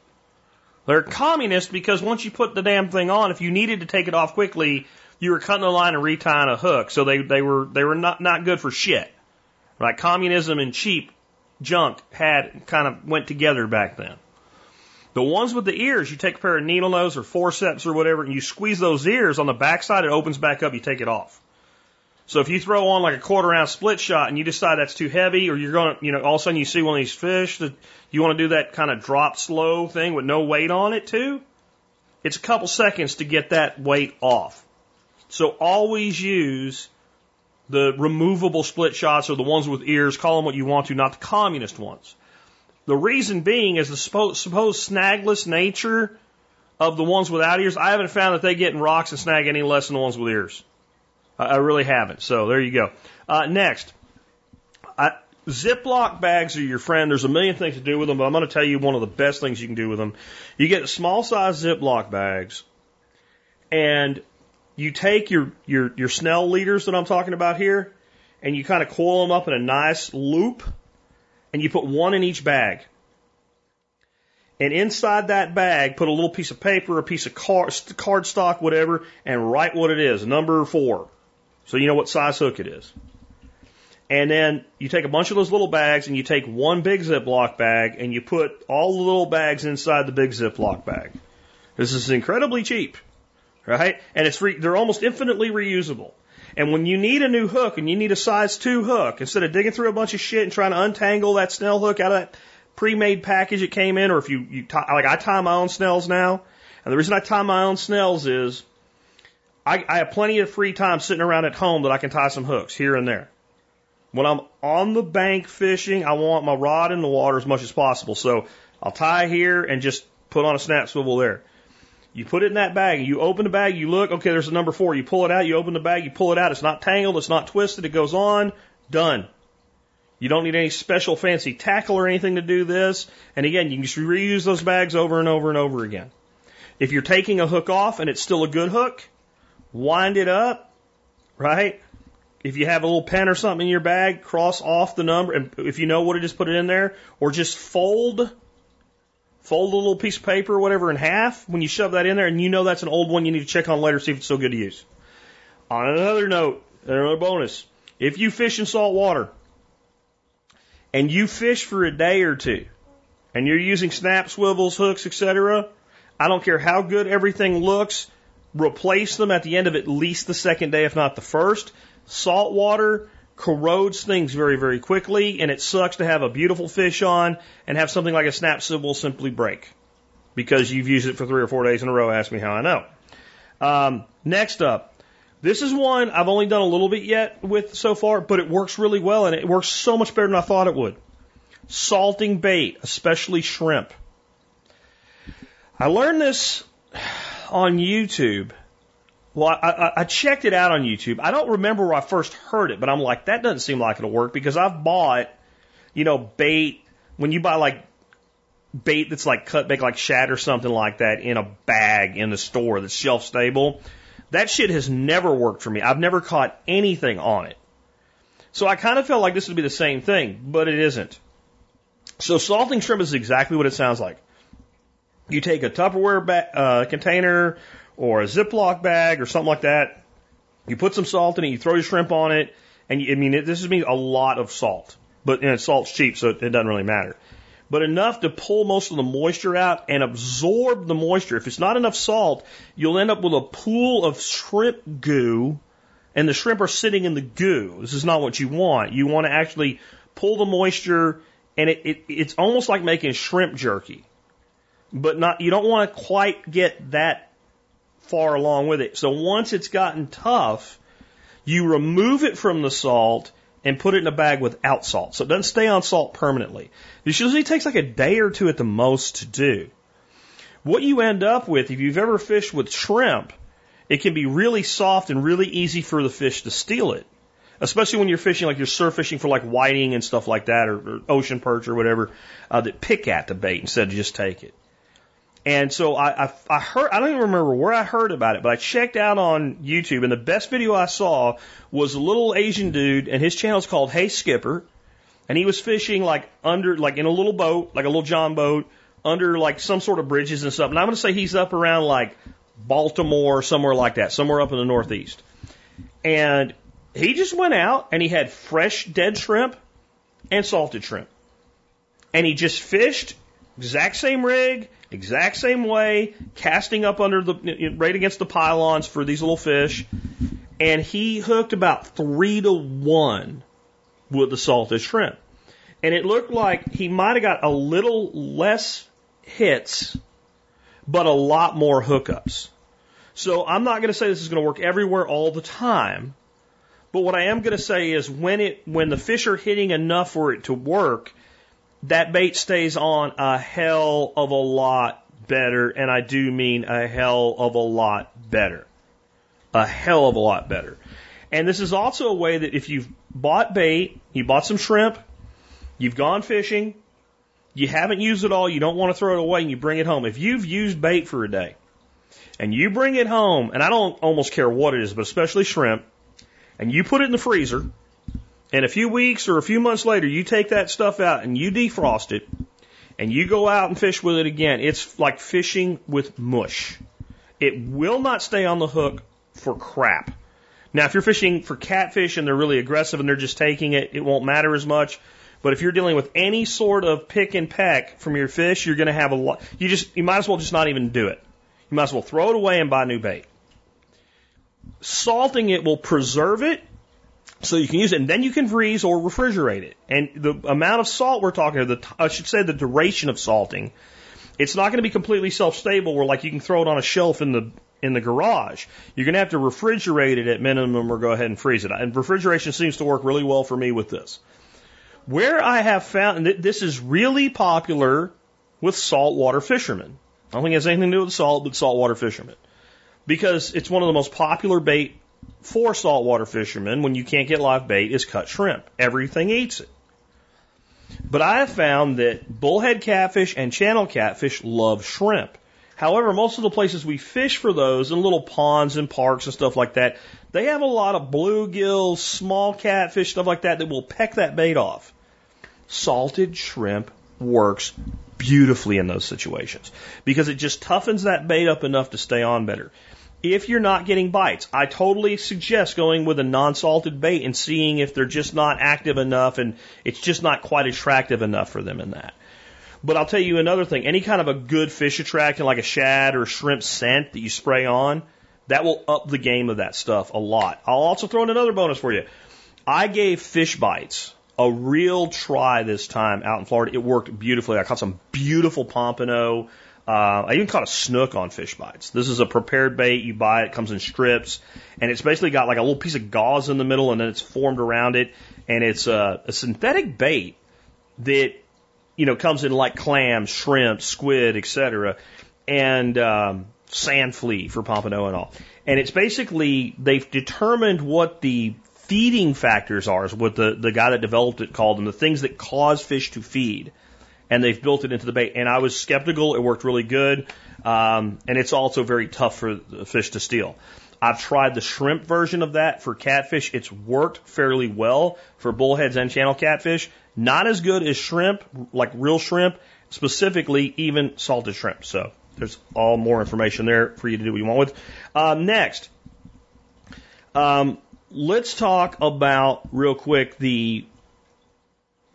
Speaker 2: They're communist because once you put the damn thing on, if you needed to take it off quickly, you were cutting a line and retying a hook. So they they were they were not not good for shit. Right? Communism and cheap junk had kind of went together back then. The ones with the ears, you take a pair of needle nose or forceps or whatever, and you squeeze those ears on the backside, it opens back up, you take it off. So if you throw on like a quarter ounce split shot and you decide that's too heavy, or you're going to, you know, all of a sudden you see one of these fish that you want to do that kind of drop slow thing with no weight on it too, it's a couple seconds to get that weight off. So always use the removable split shots or the ones with ears, call them what you want to, not the communist ones. The reason being is the supposed, snagless nature of the ones without ears. I haven't found that they get in rocks and snag any less than the ones with ears. I really haven't. So there you go. Uh, next, I, Ziploc bags are your friend. There's a million things to do with them, but I'm going to tell you one of the best things you can do with them. You get small size Ziploc bags, and you take your your your Snell leaders that I'm talking about here, and you kind of coil them up in a nice loop, and you put one in each bag. And inside that bag, put a little piece of paper, a piece of card, cardstock, whatever, and write what it is, number four. So you know what size hook it is. And then you take a bunch of those little bags and you take one big Ziploc bag and you put all the little bags inside the big Ziploc bag. This is incredibly cheap, right? And it's re- they're almost infinitely reusable. And when you need a new hook and you need a size two hook, instead of digging through a bunch of shit and trying to untangle that snell hook out of that pre-made package it came in, or if you, you tie, like I tie my own snells now. And the reason I tie my own snells is I, I have plenty of free time sitting around at home that I can tie some hooks here and there. When I'm on the bank fishing, I want my rod in the water as much as possible. So I'll tie here and just put on a snap swivel there. You put it in that bag, you open the bag, you look, okay, there's a number four. You pull it out, you open the bag, you pull it out. It's not tangled, it's not twisted, it goes on, done. You don't need any special fancy tackle or anything to do this. And again, you can just reuse those bags over and over and over again. If you're taking a hook off and it's still a good hook, wind it up, right? If you have a little pen or something in your bag, cross off the number, and if you know what it is, put it in there, or just fold, fold a little piece of paper or whatever in half when you shove that in there, and you know that's an old one you need to check on later, see if it's still good to use. On another note, another bonus, if you fish in salt water, and you fish for a day or two, and you're using snap swivels, hooks, etc., I don't care how good everything looks, replace them at the end of at least the second day, if not the first. Salt water corrodes things very, very quickly, and it sucks to have a beautiful fish on and have something like a snap swivel simply break because you've used it for three or four days in a row. Ask me how I know. Um, next up, this is one I've only done a little bit yet with so far, but it works really well, and it works so much better than I thought it would. Salting bait, especially shrimp. I learned this on YouTube well, I, I, checked it out on YouTube. I don't remember where I first heard it, but I'm like, that doesn't seem like it'll work because I've bought, you know, bait. When you buy like bait that's like cut bait, like shad or something like that in a bag in the store that's shelf stable, that shit has never worked for me. I've never caught anything on it. So I kind of felt like this would be the same thing, but it isn't. So salting shrimp is exactly what it sounds like. You take a Tupperware ba- uh, container or a Ziploc bag or something like that. You put some salt in it, you throw your shrimp on it, and you, I mean, it, this is mean a lot of salt, but know, salt's cheap, so it, it doesn't really matter. But enough to pull most of the moisture out and absorb the moisture. If it's not enough salt, you'll end up with a pool of shrimp goo, and the shrimp are sitting in the goo. This is not what you want. You want to actually pull the moisture, and it, it, it's almost like making shrimp jerky. But not, you don't want to quite get that far along with it. So once it's gotten tough, you remove it from the salt and put it in a bag without salt. So it doesn't stay on salt permanently. This usually takes like a day or two at the most to do. What you end up with, if you've ever fished with shrimp, it can be really soft and really easy for the fish to steal it. Especially when you're fishing, like you're surf fishing for like whiting and stuff like that, or, or ocean perch or whatever, uh, that pick at the bait instead of just take it. And so I, I, I heard, I don't even remember where I heard about it, but I checked out on YouTube and the best video I saw was a little Asian dude and his channel is called Hey Skipper. And he was fishing like under, like in a little boat, like a little John boat, under like some sort of bridges and stuff. And I'm going to say he's up around like Baltimore or somewhere like that, somewhere up in the Northeast. And he just went out and he had fresh dead shrimp and salted shrimp. And he just fished, exact same rig, exact same way, casting up under the, right against the pylons for these little fish. And he hooked about three to one with the salted shrimp. And it looked like he might have got a little less hits, but a lot more hookups. So I'm not going to say this is going to work everywhere all the time. But what I am going to say is when it, when the fish are hitting enough for it to work, that bait stays on a hell of a lot better, and I do mean a hell of a lot better. A hell of a lot better. And this is also a way that if you've bought bait, you bought some shrimp, you've gone fishing, you haven't used it all, you don't want to throw it away, and you bring it home. If you've used bait for a day, and you bring it home, and I don't almost care what it is, but especially shrimp, and you put it in the freezer, And a few weeks or a few months later, you take that stuff out and you defrost it and you go out and fish with it again. It's like fishing with mush. It will not stay on the hook for crap. Now, if you're fishing for catfish and they're really aggressive and they're just taking it, it won't matter as much. But if you're dealing with any sort of pick and peck from your fish, you're going to have a lot. You just, you might as well just not even do it. You might as well throw it away and buy new bait. Salting it will preserve it so you can use it and then you can freeze or refrigerate it. And the amount of salt we're talking, the, I should say the duration of salting, it's not going to be completely shelf-stable where like you can throw it on a shelf in the in the garage. You're going to have to refrigerate it at minimum or go ahead and freeze it. And refrigeration seems to work really well for me with this. Where I have found, and this is really popular with saltwater fishermen. I don't think it has anything to do with salt, but saltwater fishermen. Because it's one of the most popular bait for saltwater fishermen when you can't get live bait is cut shrimp. Everything eats it. But I have found that bullhead catfish and channel catfish love shrimp. However, most of the places we fish for those in little ponds and parks and stuff like that, they have a lot of bluegills, small catfish, stuff like that that will peck that bait off. Salted shrimp works beautifully in those situations because it just toughens that bait up enough to stay on better. If you're not getting bites, I totally suggest going with a non-salted bait and seeing if they're just not active enough and it's just not quite attractive enough for them in that. But I'll tell you another thing. Any kind of a good fish attractant like a shad or shrimp scent that you spray on, that will up the game of that stuff a lot. I'll also throw in another bonus for you. I gave Fishbites a real try this time out in Florida. It worked beautifully. I caught some beautiful pompano. Uh, I even caught a snook on Fishbites. This is a prepared bait. You buy it, it comes in strips, and it's basically got like a little piece of gauze in the middle, and then it's formed around it. And it's a, a synthetic bait that you know comes in like clams, shrimp, squid, etc., and um, sand flea for pompano and all. And it's basically they've determined what the feeding factors are, is what the, the guy that developed it called them, the things that cause fish to feed. And they've built it into the bait. And I was skeptical. It worked really good. Um, and it's also very tough for the fish to steal. I've tried the shrimp version of that for catfish. It's worked fairly well for bullheads and channel catfish. Not as good as shrimp, like real shrimp, specifically even salted shrimp. So there's all more information there for you to do what you want with. Um, next, um, let's talk about real quick the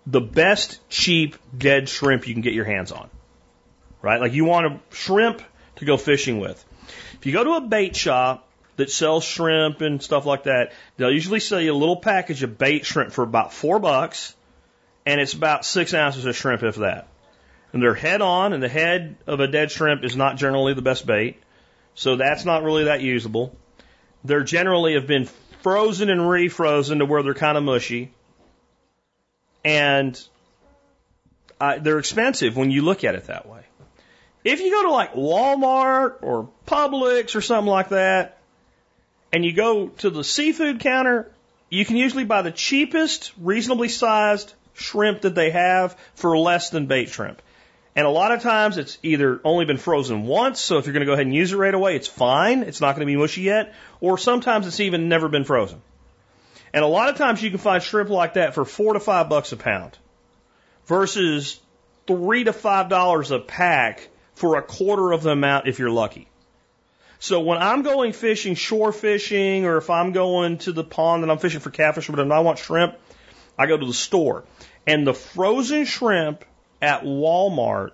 Speaker 2: the best cheap dead shrimp you can get your hands on. Right? Like you want a shrimp to go fishing with. If you go to a bait shop that sells shrimp and stuff like that, they'll usually sell you a little package of bait shrimp for about four bucks, and it's about six ounces of shrimp, if that. And they're head on, and the head of a dead shrimp is not generally the best bait, so that's not really that usable. They're generally have been frozen and refrozen to where they're kind of mushy. And uh, they're expensive when you look at it that way. If you go to like Walmart or Publix or something like that, and you go to the seafood counter, you can usually buy the cheapest, reasonably sized shrimp that they have for less than bait shrimp. And a lot of times it's either only been frozen once, so if you're going to go ahead and use it right away, it's fine. It's not going to be mushy yet. Or sometimes it's even never been frozen. And a lot of times you can find shrimp like that for four to five bucks a pound versus three to five dollars a pack for a quarter of the amount if you're lucky. So when I'm going fishing, shore fishing, or if I'm going to the pond and I'm fishing for catfish, but I want shrimp, I go to the store. And the frozen shrimp at Walmart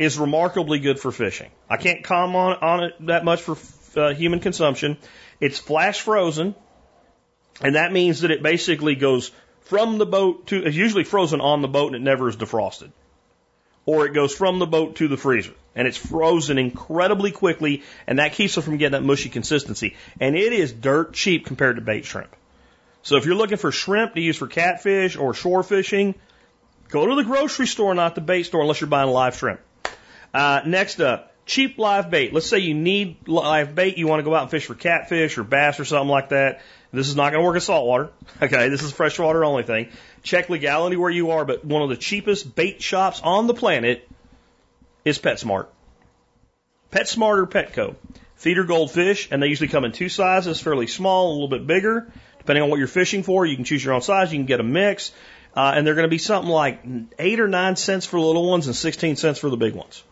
Speaker 2: is remarkably good for fishing. I can't comment on, it that much for uh, human consumption. It's flash frozen, and that means that it basically goes from the boat to, it's usually frozen on the boat and it never is defrosted. Or it goes from the boat to the freezer and it's frozen incredibly quickly and that keeps it from getting that mushy consistency. And it is dirt cheap compared to bait shrimp. So if you're looking for shrimp to use for catfish or shore fishing, Go to the grocery store, not the bait store, unless you're buying live shrimp. Uh, next up, cheap live bait. Let's say you need live bait. You want to go out and fish for catfish or bass or something like that. This is not going to work in saltwater. Okay, this is freshwater only thing. Check legality where you are, but one of the cheapest bait shops on the planet is PetSmart. PetSmart or Petco. Feeder goldfish, and they usually come in two sizes, fairly small, a little bit bigger Depending on what you're fishing for, you can choose your own size. You can get a mix. Uh, and they're going to be something like eight or nine cents for little ones and 16 cents for the big ones.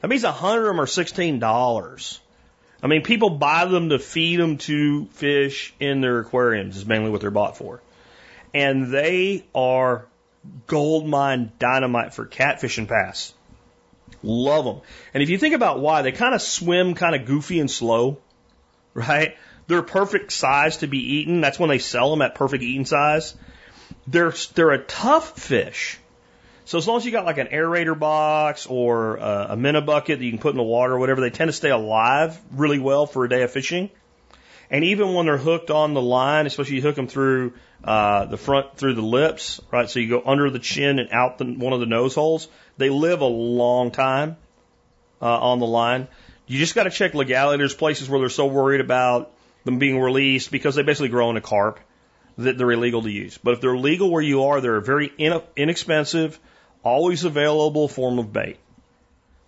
Speaker 2: That means a hundred of them are $16. I mean, people buy them to feed them to fish in their aquariums is mainly what they're bought for. And they are gold mine dynamite for catfish and bass. Love them. And if you think about why, they kind of swim kind of goofy and slow, right? They're perfect size to be eaten. That's when they sell them at perfect eating size. They're, they're a tough fish. So as long as you got like an aerator box or a, a minnow bucket that you can put in the water or whatever, they tend to stay alive really well for a day of fishing. And even when they're hooked on the line, especially you hook them through uh, the front through the lips, right? So you go under the chin and out the, one of the nose holes. They live a long time uh, on the line. You just got to check legality. There's places where they're so worried about them being released because they basically grow in a carp that they're illegal to use. But if they're legal where you are, they're a very in, inexpensive, always available form of bait.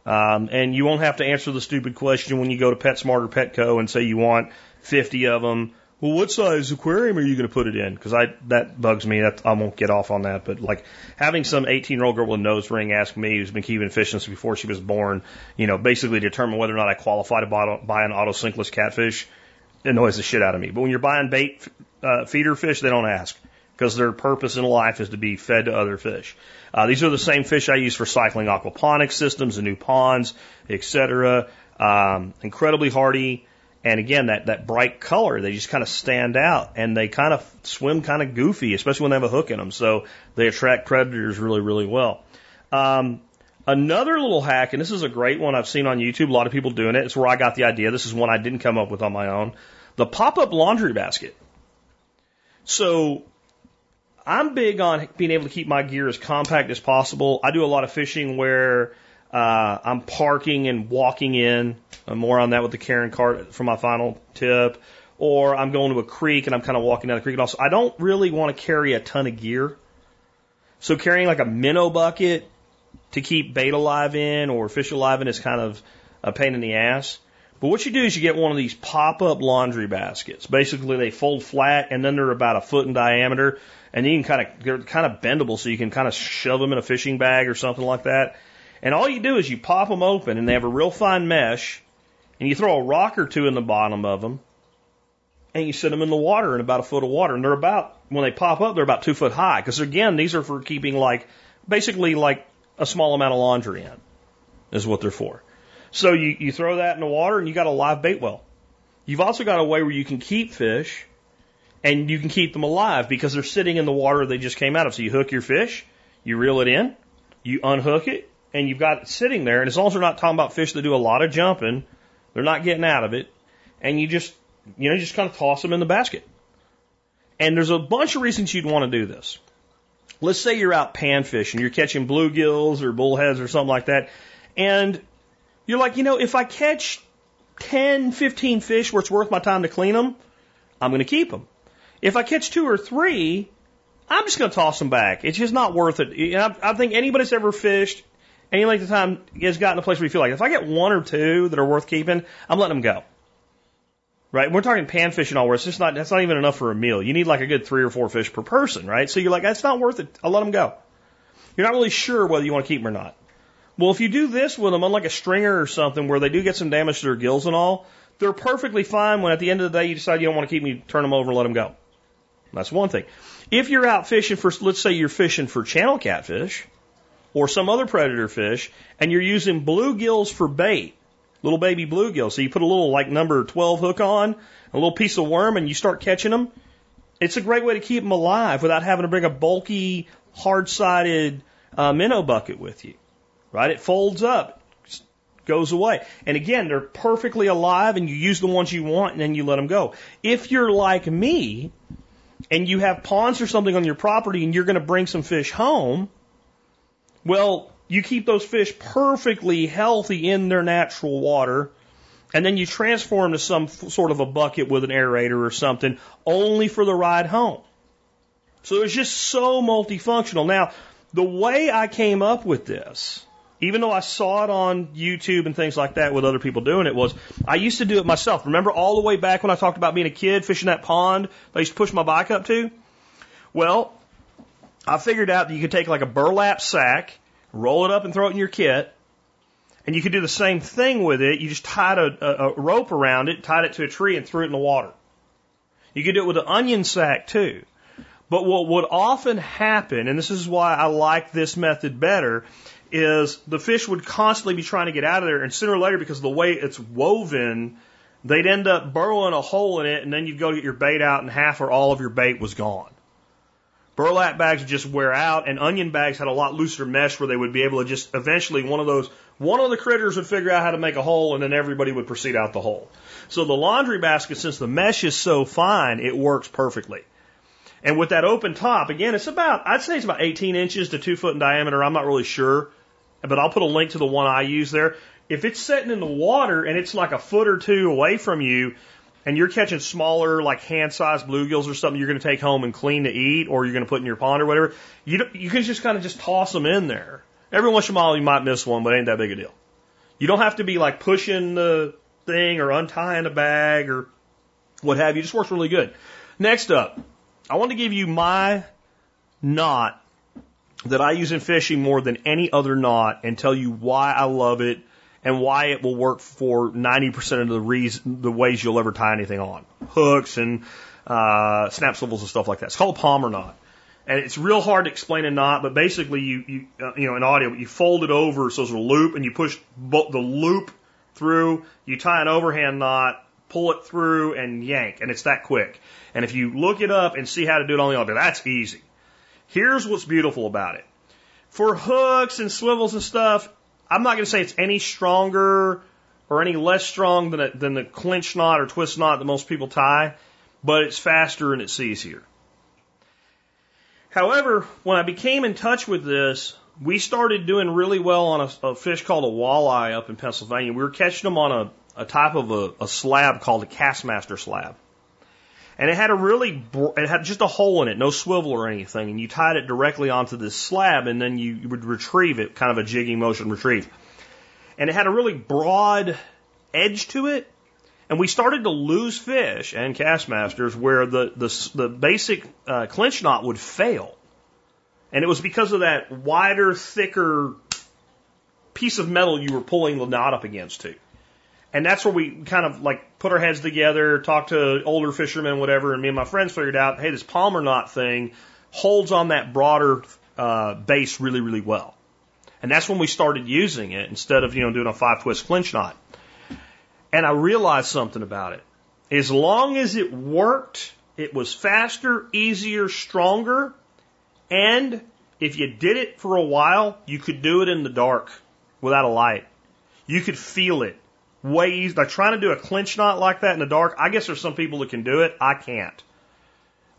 Speaker 2: Um, and you won't have to answer the stupid question when you go to PetSmart or Petco and say you want 50 of them. Well, what size aquarium are you going to put it in? Because I that bugs me. That I won't get off on that. But like having some 18 year old girl with a nose ring ask me, who's been keeping fish since before she was born, you know, basically determine whether or not I qualify to buy, buy an Otocinclus catfish, annoys the shit out of me. But when you're buying bait uh, feeder fish, they don't ask because their purpose in life is to be fed to other fish. Uh, these are the same fish I use for cycling aquaponics systems and new ponds, etc. Um, incredibly hardy. And again, that, that bright color, they just kind of stand out and they kind of swim kind of goofy, especially when they have a hook in them. So they attract predators really, really well. Um, another little hack, and this is a great one I've seen on YouTube, a lot of people doing it. It's where I got the idea. This is one I didn't come up with on my own. The pop up laundry basket. So I'm big on being able to keep my gear as compact as possible. I do a lot of fishing where uh, I'm parking and walking in. Uh, more on that with the Karen cart for my final tip. Or I'm going to a creek and I'm kind of walking down the creek. And also, I don't really want to carry a ton of gear. So carrying like a minnow bucket to keep bait alive in or fish alive in is kind of a pain in the ass. But what you do is you get one of these pop-up laundry baskets. Basically, they fold flat and then they're about a foot in diameter, and you can kind of they're kind of bendable, so you can kind of shove them in a fishing bag or something like that. And all you do is you pop them open, and they have a real fine mesh, and you throw a rock or two in the bottom of them, and you set them in the water in about a foot of water. And they're about, when they pop up, they're about two foot high. Because again, these are for keeping like, basically like a small amount of laundry in, is what they're for. So you, you throw that in the water and you got a live bait well. You've also got a way where you can keep fish and you can keep them alive because they're sitting in the water they just came out of. So you hook your fish, you reel it in, you unhook it, and you've got it sitting there. And as long as we're not talking about fish that do a lot of jumping, they're not getting out of it. And you just, you know, you just kind of toss them in the basket. And there's a bunch of reasons you'd want to do this. Let's say you're out pan fishing, you're catching bluegills or bullheads or something like that. And you're like, you know, if I catch 10, 15 fish where it's worth my time to clean them, I'm going to keep them. If I catch two or three, I'm just going to toss them back. It's just not worth it. I think anybody that's ever fished any length of time has gotten a place where you feel like if I get one or two that are worth keeping, I'm letting them go. Right? We're talking panfish and all where it's just not, that's not even enough for a meal. You need like a good three or four fish per person, right? So you're like, that's not worth it. I'll let them go. You're not really sure whether you want to keep them or not. Well, if you do this with them, unlike a stringer or something where they do get some damage to their gills and all, they're perfectly fine when at the end of the day you decide you don't want to keep them, you turn them over and let them go. That's one thing. If you're out fishing for, let's say you're fishing for channel catfish, or some other predator fish, and you're using bluegills for bait, little baby bluegills. So you put a little like number 12 hook on, a little piece of worm, and you start catching them. It's a great way to keep them alive without having to bring a bulky, hard-sided uh, minnow bucket with you. Right? It folds up, goes away. And again, they're perfectly alive, and you use the ones you want, and then you let them go. If you're like me, and you have ponds or something on your property, and you're going to bring some fish home, well, you keep those fish perfectly healthy in their natural water, and then you transform to some sort of a bucket with an aerator or something only for the ride home. So it's just so multifunctional. Now, the way I came up with this even though I saw it on YouTube and things like that with other people doing it, was I used to do it myself. Remember all the way back when I talked about being a kid fishing that pond I used to push my bike up to? Well, I figured out that you could take like a burlap sack, roll it up and throw it in your kit, and you could do the same thing with it. You just tied a, a, a rope around it, tied it to a tree, and threw it in the water. You could do it with an onion sack too. But what would often happen, and this is why I like this method better, is the fish would constantly be trying to get out of there, and sooner or later, because of the way it's woven, they'd end up burrowing a hole in it, and then you'd go get your bait out, and half or all of your bait was gone. Burlap bags would just wear out, and onion bags had a lot looser mesh where they would be able to just eventually one of those, one of the critters would figure out how to make a hole, and then everybody would proceed out the hole. So the laundry basket, since the mesh is so fine, it works perfectly. And with that open top, again, it's about, I'd say it's about 18 inches to two foot in diameter. I'm not really sure, but I'll put a link to the one I use there. If it's sitting in the water and it's like a foot or two away from you, and you're catching smaller, like hand-sized bluegills or something, you're going to take home and clean to eat, or you're going to put in your pond or whatever. You you can just kind of just toss them in there. Every once in a while, you might miss one, but it ain't that big a deal. You don't have to be like pushing the thing or untying a bag or what have you. It just works really good. Next up, I want to give you my knot that I use in fishing more than any other knot and tell you why I love it and why it will work for 90% of the reason, the ways you'll ever tie anything on. Hooks and, uh, snap swivels and stuff like that. It's called a Palomar knot. And it's real hard to explain a knot, but basically you, you, uh, you know, in audio, you fold it over so it's a loop and you push the loop through, you tie an overhand knot, pull it through and yank, and it's that quick. And if you look it up and see how to do it on the audio, that's easy. Here's what's beautiful about it. For hooks and swivels and stuff, I'm not going to say it's any stronger or any less strong than, a, than the clinch knot or twist knot that most people tie, but it's faster and it's easier. However, when I became in touch with this, we started doing really well on a, a fish called a walleye up in Pennsylvania. We were catching them on a, a type of a, a slab called a Kastmaster slab. And it had a really, it had just a hole in it, no swivel or anything. And you tied it directly onto this slab and then you would retrieve it, kind of a jigging motion retrieve. And it had a really broad edge to it. And we started to lose fish and Kastmasters where the, the, the basic uh, clinch knot would fail. And it was because of that wider, thicker piece of metal you were pulling the knot up against too. And that's where we kind of like put our heads together, talked to older fishermen, whatever, and me and my friends figured out, hey, this Palomar knot thing holds on that broader uh, base really, really well. And that's when we started using it instead of, you know, doing a five twist clinch knot. And I realized something about it. As long as it worked, it was faster, easier, stronger, and if you did it for a while, you could do it in the dark without a light. You could feel it way easy. Like trying to do a clinch knot like that in the dark, I guess there's some people that can do it. I can't.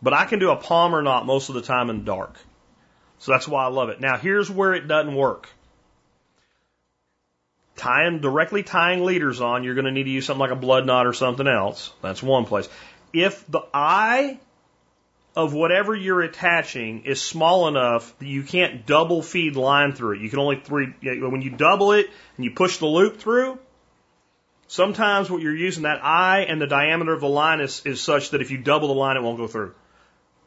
Speaker 2: But I can do a palomar knot most of the time in the dark. So that's why I love it. Now here's where it doesn't work. Tying, directly tying leaders on, you're going to need to use something like a blood knot or something else. That's one place. If the eye of whatever you're attaching is small enough that you can't double feed line through it. You can only three, when you double it and you push the loop through, sometimes what you're using that eye and the diameter of the line is, is such that if you double the line, it won't go through.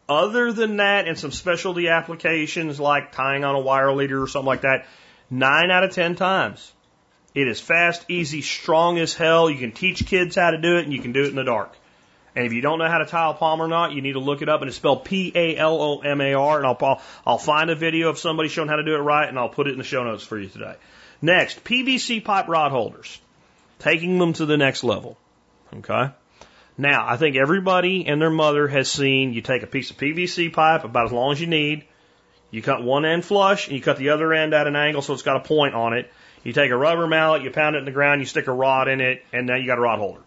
Speaker 2: Other than that, and some specialty applications like tying on a wire leader or something like that, nine out of ten times. It is fast, easy, strong as hell. You can teach kids how to do it and you can do it in the dark. And if you don't know how to tie a palomar knot, you need to look it up, and it's spelled P-A-L-O-M-A-R, and I'll, I'll find a video of somebody showing how to do it right, and I'll put it in the show notes for you today. Next, PVC pipe rod holders, taking them to the next level. Okay. Now, I think everybody and their mother has seen you take a piece of PVC pipe about as long as you need. You cut one end flush and you cut the other end at an angle so it's got a point on it. You take a rubber mallet, you pound it in the ground, you stick a rod in it, and now you got a rod holder.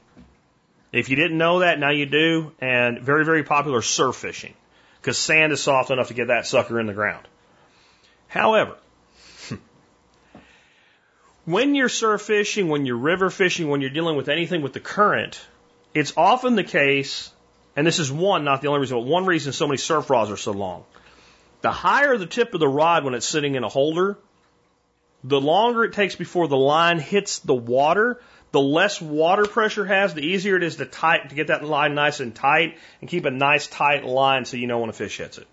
Speaker 2: If you didn't know that, now you do. And very, very popular surf fishing because sand is soft enough to get that sucker in the ground. However, when you're surf fishing, when you're river fishing, when you're dealing with anything with the current, it's often the case, and this is one, not the only reason, but one reason so many surf rods are so long. The higher the tip of the rod when it's sitting in a holder, The longer it takes before the line hits the water, the less water pressure has, the easier it is to tight to get that line nice and tight and keep a nice tight line so you know when a fish hits it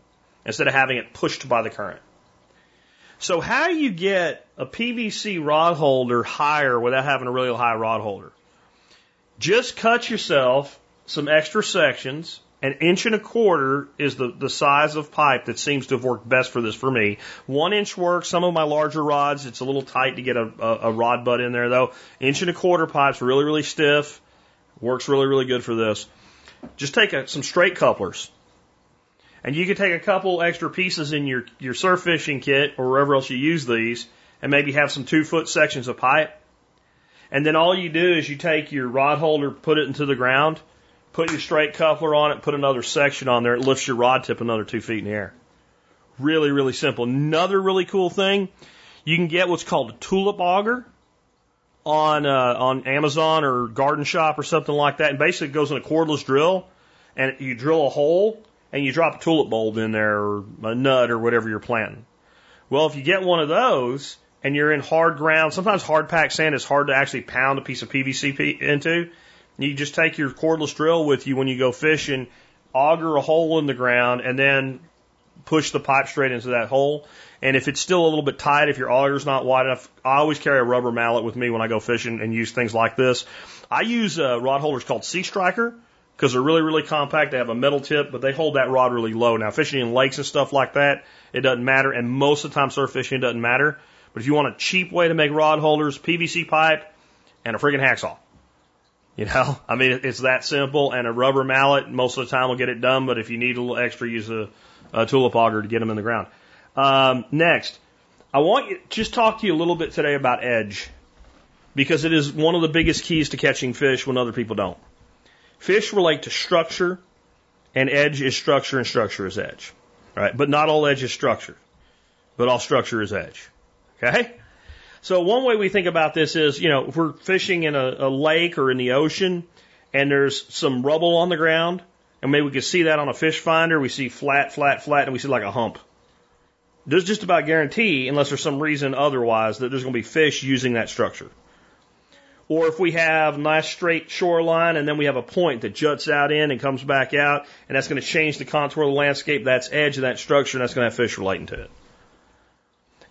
Speaker 2: instead of having it pushed by the current. So how do you get a PVC rod holder higher without having a really high rod holder? Just cut yourself some extra sections. An inch and a quarter is the, the size of pipe that seems to have worked best for this for me. One inch works. Some of my larger rods, it's a little tight to get a, a, a rod butt in there though. Inch and a quarter pipe's really, really stiff. Works really, really good for this. Just take a, some straight couplers. And you could take a couple extra pieces in your, your surf fishing kit or wherever else you use these and maybe have some two foot sections of pipe. And then all you do is you take your rod holder, put it into the ground, put your straight coupler on it, put another section on there. It lifts your rod tip another two feet in the air. Really, really simple. Another really cool thing, you can get what's called a tulip auger on uh, on Amazon or Garden Shop or something like that. And basically, it goes in a cordless drill, and you drill a hole and you drop a tulip bulb in there or a nut or whatever you're planting. Well, if you get one of those and you're in hard ground, sometimes hard packed sand is hard to actually pound a piece of PVC into. You just take your cordless drill with you when you go fishing, auger a hole in the ground, and then push the pipe straight into that hole. And if it's still a little bit tight, if your auger's not wide enough, I always carry a rubber mallet with me when I go fishing and use things like this. I use uh, rod holders called Sea Striker because they're really, really compact. They have a metal tip, but they hold that rod really low. Now, fishing in lakes and stuff like that, it doesn't matter. And most of the time, surf fishing doesn't matter. But if you want a cheap way to make rod holders, PVC pipe and a friggin' hacksaw. You know, I mean, it's that simple. And a rubber mallet, most of the time will get it done. But if you need a little extra, use a, a tulip auger to get them in the ground. Um, next, I want you just talk to you a little bit today about edge because it is one of the biggest keys to catching fish when other people don't. Fish relate to structure, and edge is structure, and structure is edge. Right? But not all edge is structure, but all structure is edge. Okay? So one way we think about this is, you know, if we're fishing in a, a lake or in the ocean and there's some rubble on the ground, and maybe we can see that on a fish finder, we see flat, flat, flat, and we see like a hump. There's just about guarantee, unless there's some reason otherwise, that there's going to be fish using that structure. Or if we have nice straight shoreline and then we have a point that juts out in and comes back out, and that's going to change the contour of the landscape, that's edge of that structure, and that's going to have fish relating to it.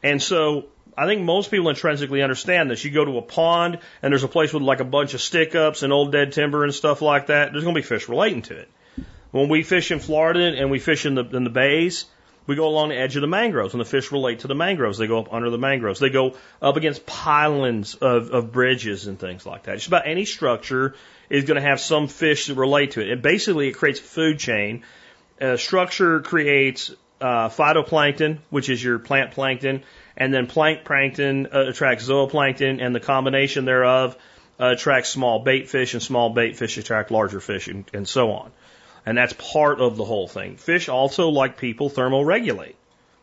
Speaker 2: And so I think most people intrinsically understand this. You go to a pond and there's a place with like a bunch of stick ups and old dead timber and stuff like that. There's going to be fish relating to it. When we fish in Florida and we fish in the in the bays, we go along the edge of the mangroves, and the fish relate to the mangroves. They go up under the mangroves. They go up against pylons of, of bridges and things like that. Just about any structure is going to have some fish that relate to it. And basically, it creates a food chain. A structure creates uh, phytoplankton, which is your plant plankton, and then plank plankton uh, attracts zooplankton, and the combination thereof uh, attracts small bait fish, and small bait fish attract larger fish, and, and so on. And that's part of the whole thing. Fish also, like people, thermoregulate.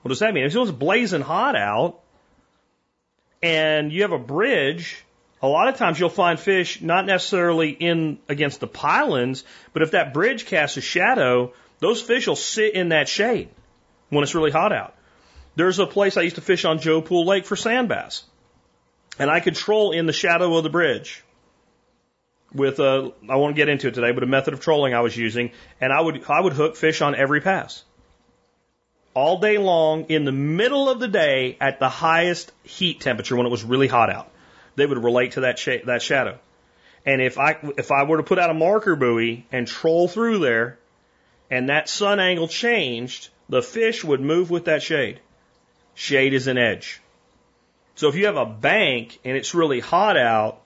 Speaker 2: What does that mean? If it's blazing hot out and you have a bridge, a lot of times you'll find fish not necessarily in against the pylons, but if that bridge casts a shadow, those fish will sit in that shade when it's really hot out. There's a place I used to fish on Joe Pool Lake for sand bass. And I could troll in the shadow of the bridge with a, I won't get into it today, but a method of trolling I was using, and I would, I would hook fish on every pass. All day long, in the middle of the day, at the highest heat temperature when it was really hot out. They would relate to that, sh- that shadow. And if I, if I were to put out a marker buoy and troll through there, and that sun angle changed, the fish would move with that shade. Shade is an edge. So if you have a bank and it's really hot out,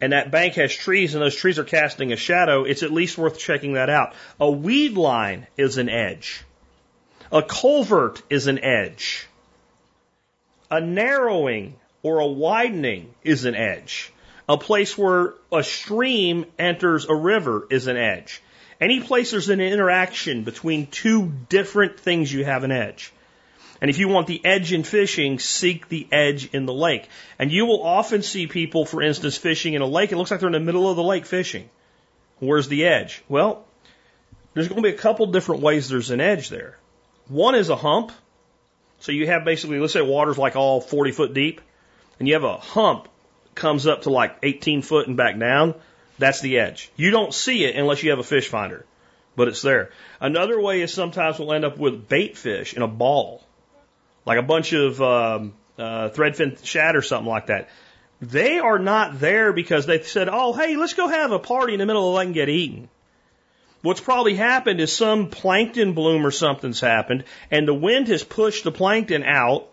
Speaker 2: and that bank has trees and those trees are casting a shadow, it's at least worth checking that out. A weed line is an edge. A culvert is an edge. A narrowing or a widening is an edge. A place where a stream enters a river is an edge. Any place there's an interaction between two different things, you have an edge. And if you want the edge in fishing, seek the edge in the lake. And you will often see people, for instance, fishing in a lake. It looks like they're in the middle of the lake fishing. Where's the edge? Well, there's going to be a couple different ways there's an edge there. One is a hump. So you have basically, let's say water's like all 40 foot deep. and you have a hump comes up to like 18 foot and back down, that's the edge. You don't see it unless you have a fish finder, but it's there. Another way is sometimes we'll end up with bait fish in a ball, like a bunch of um, uh, threadfin shad or something like that. They are not there because they said, oh, hey, let's go have a party in the middle of the lake and get eaten. What's probably happened is some plankton bloom or something's happened, and the wind has pushed the plankton out.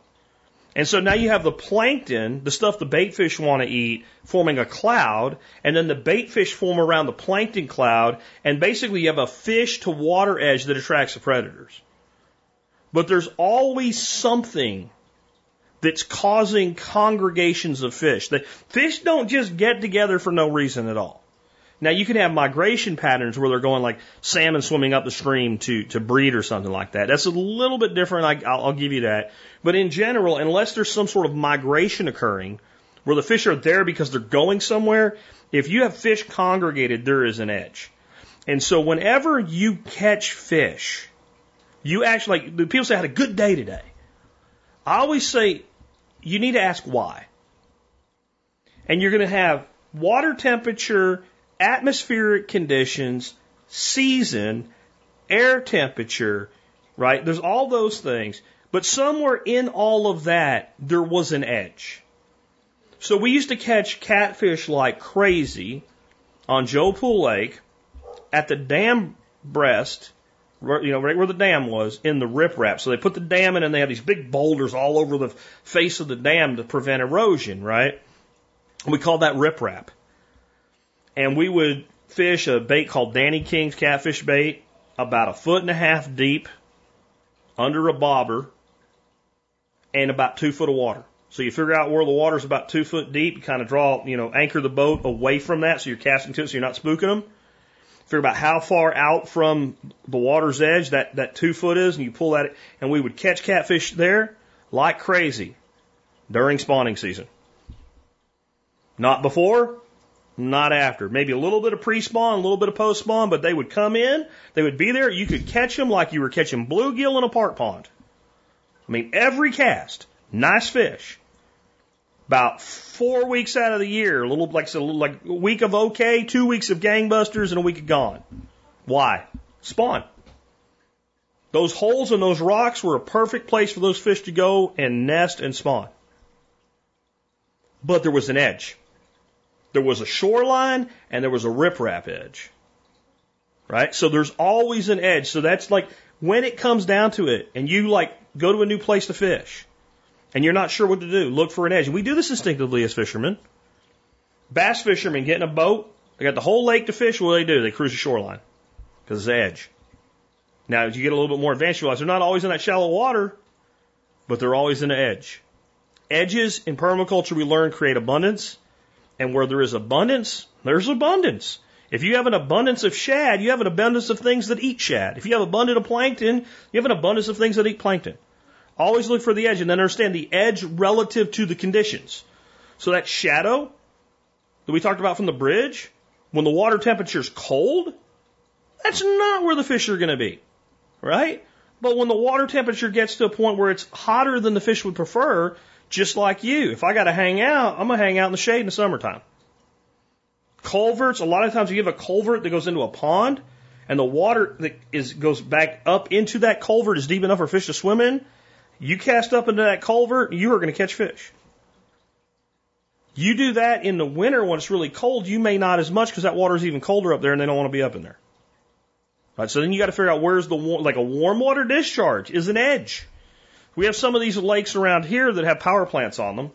Speaker 2: And so now you have the plankton, the stuff the bait fish want to eat, forming a cloud, and then the bait fish form around the plankton cloud, and basically you have a fish to water edge that attracts the predators. But there's always something that's causing congregations of fish. The fish don't just get together for no reason at all. Now you can have migration patterns where they're going like salmon swimming up the stream to, to breed or something like that. That's a little bit different. I, I'll, I'll give you that. But in general, unless there's some sort of migration occurring where the fish are there because they're going somewhere, if you have fish congregated, there is an edge. And so whenever you catch fish, you actually, like, people say I had a good day today. I always say you need to ask why. And you're going to have water temperature atmospheric conditions, season, air temperature, right? There's all those things. But somewhere in all of that, there was an edge. So we used to catch catfish like crazy on Joe Pool Lake at the dam breast, you know, right where the dam was, in the riprap. So they put the dam in and they have these big boulders all over the face of the dam to prevent erosion, right? We call that riprap and we would fish a bait called Danny King's catfish bait, about a foot and a half deep, under a bobber, and about two foot of water. So you figure out where the water's about two foot deep, you kind of draw, you know, anchor the boat away from that so you're casting to it so you're not spooking them. Figure about how far out from the water's edge that, that two foot is, and you pull that, and we would catch catfish there like crazy during spawning season. Not before, not after. Maybe a little bit of pre-spawn, a little bit of post-spawn, but they would come in, they would be there. You could catch them like you were catching bluegill in a park pond. I mean, every cast, nice fish. About four weeks out of the year, a little like a little like a week of okay, two weeks of gangbusters, and a week of gone. Why? Spawn. Those holes in those rocks were a perfect place for those fish to go and nest and spawn. But there was an edge. There was a shoreline and there was a riprap edge. Right? So there's always an edge. So that's like when it comes down to it and you like go to a new place to fish and you're not sure what to do, look for an edge. And we do this instinctively as fishermen. Bass fishermen get in a boat, they got the whole lake to fish. What do they do? They cruise the shoreline because it's the edge. Now, as you get a little bit more advanced, you realize they're not always in that shallow water, but they're always in the edge. Edges in permaculture we learn create abundance. And where there is abundance, there's abundance. If you have an abundance of shad, you have an abundance of things that eat shad. If you have abundance of plankton, you have an abundance of things that eat plankton. Always look for the edge and then understand the edge relative to the conditions. So that shadow that we talked about from the bridge, when the water temperature is cold, that's not where the fish are going to be, right? But when the water temperature gets to a point where it's hotter than the fish would prefer, just like you. If I got to hang out, I'm going to hang out in the shade in the summertime. Culverts, a lot of times you have a culvert that goes into a pond and the water that is, goes back up into that culvert is deep enough for fish to swim in. You cast up into that culvert, you are going to catch fish. You do that in the winter when it's really cold, you may not as much because that water is even colder up there and they don't want to be up in there. Right, so then you got to figure out where's the like a warm water discharge is an edge. We have some of these lakes around here that have power plants on them.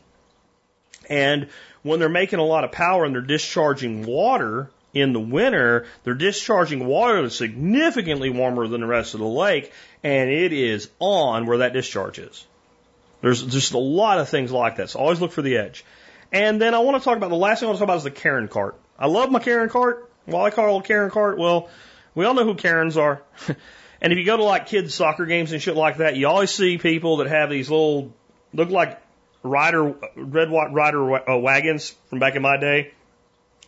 Speaker 2: And when they're making a lot of power and they're discharging water in the winter, they're discharging water that's significantly warmer than the rest of the lake, and it is on where that discharge is. There's just a lot of things like that. So always look for the edge. And then I want to talk about the last thing I want to talk about is the Karen cart. I love my Karen cart. Why I call it Karen cart? Well, we all know who Karens are. And if you go to like kids soccer games and shit like that, you always see people that have these little look like rider red rider uh, wagons from back in my day,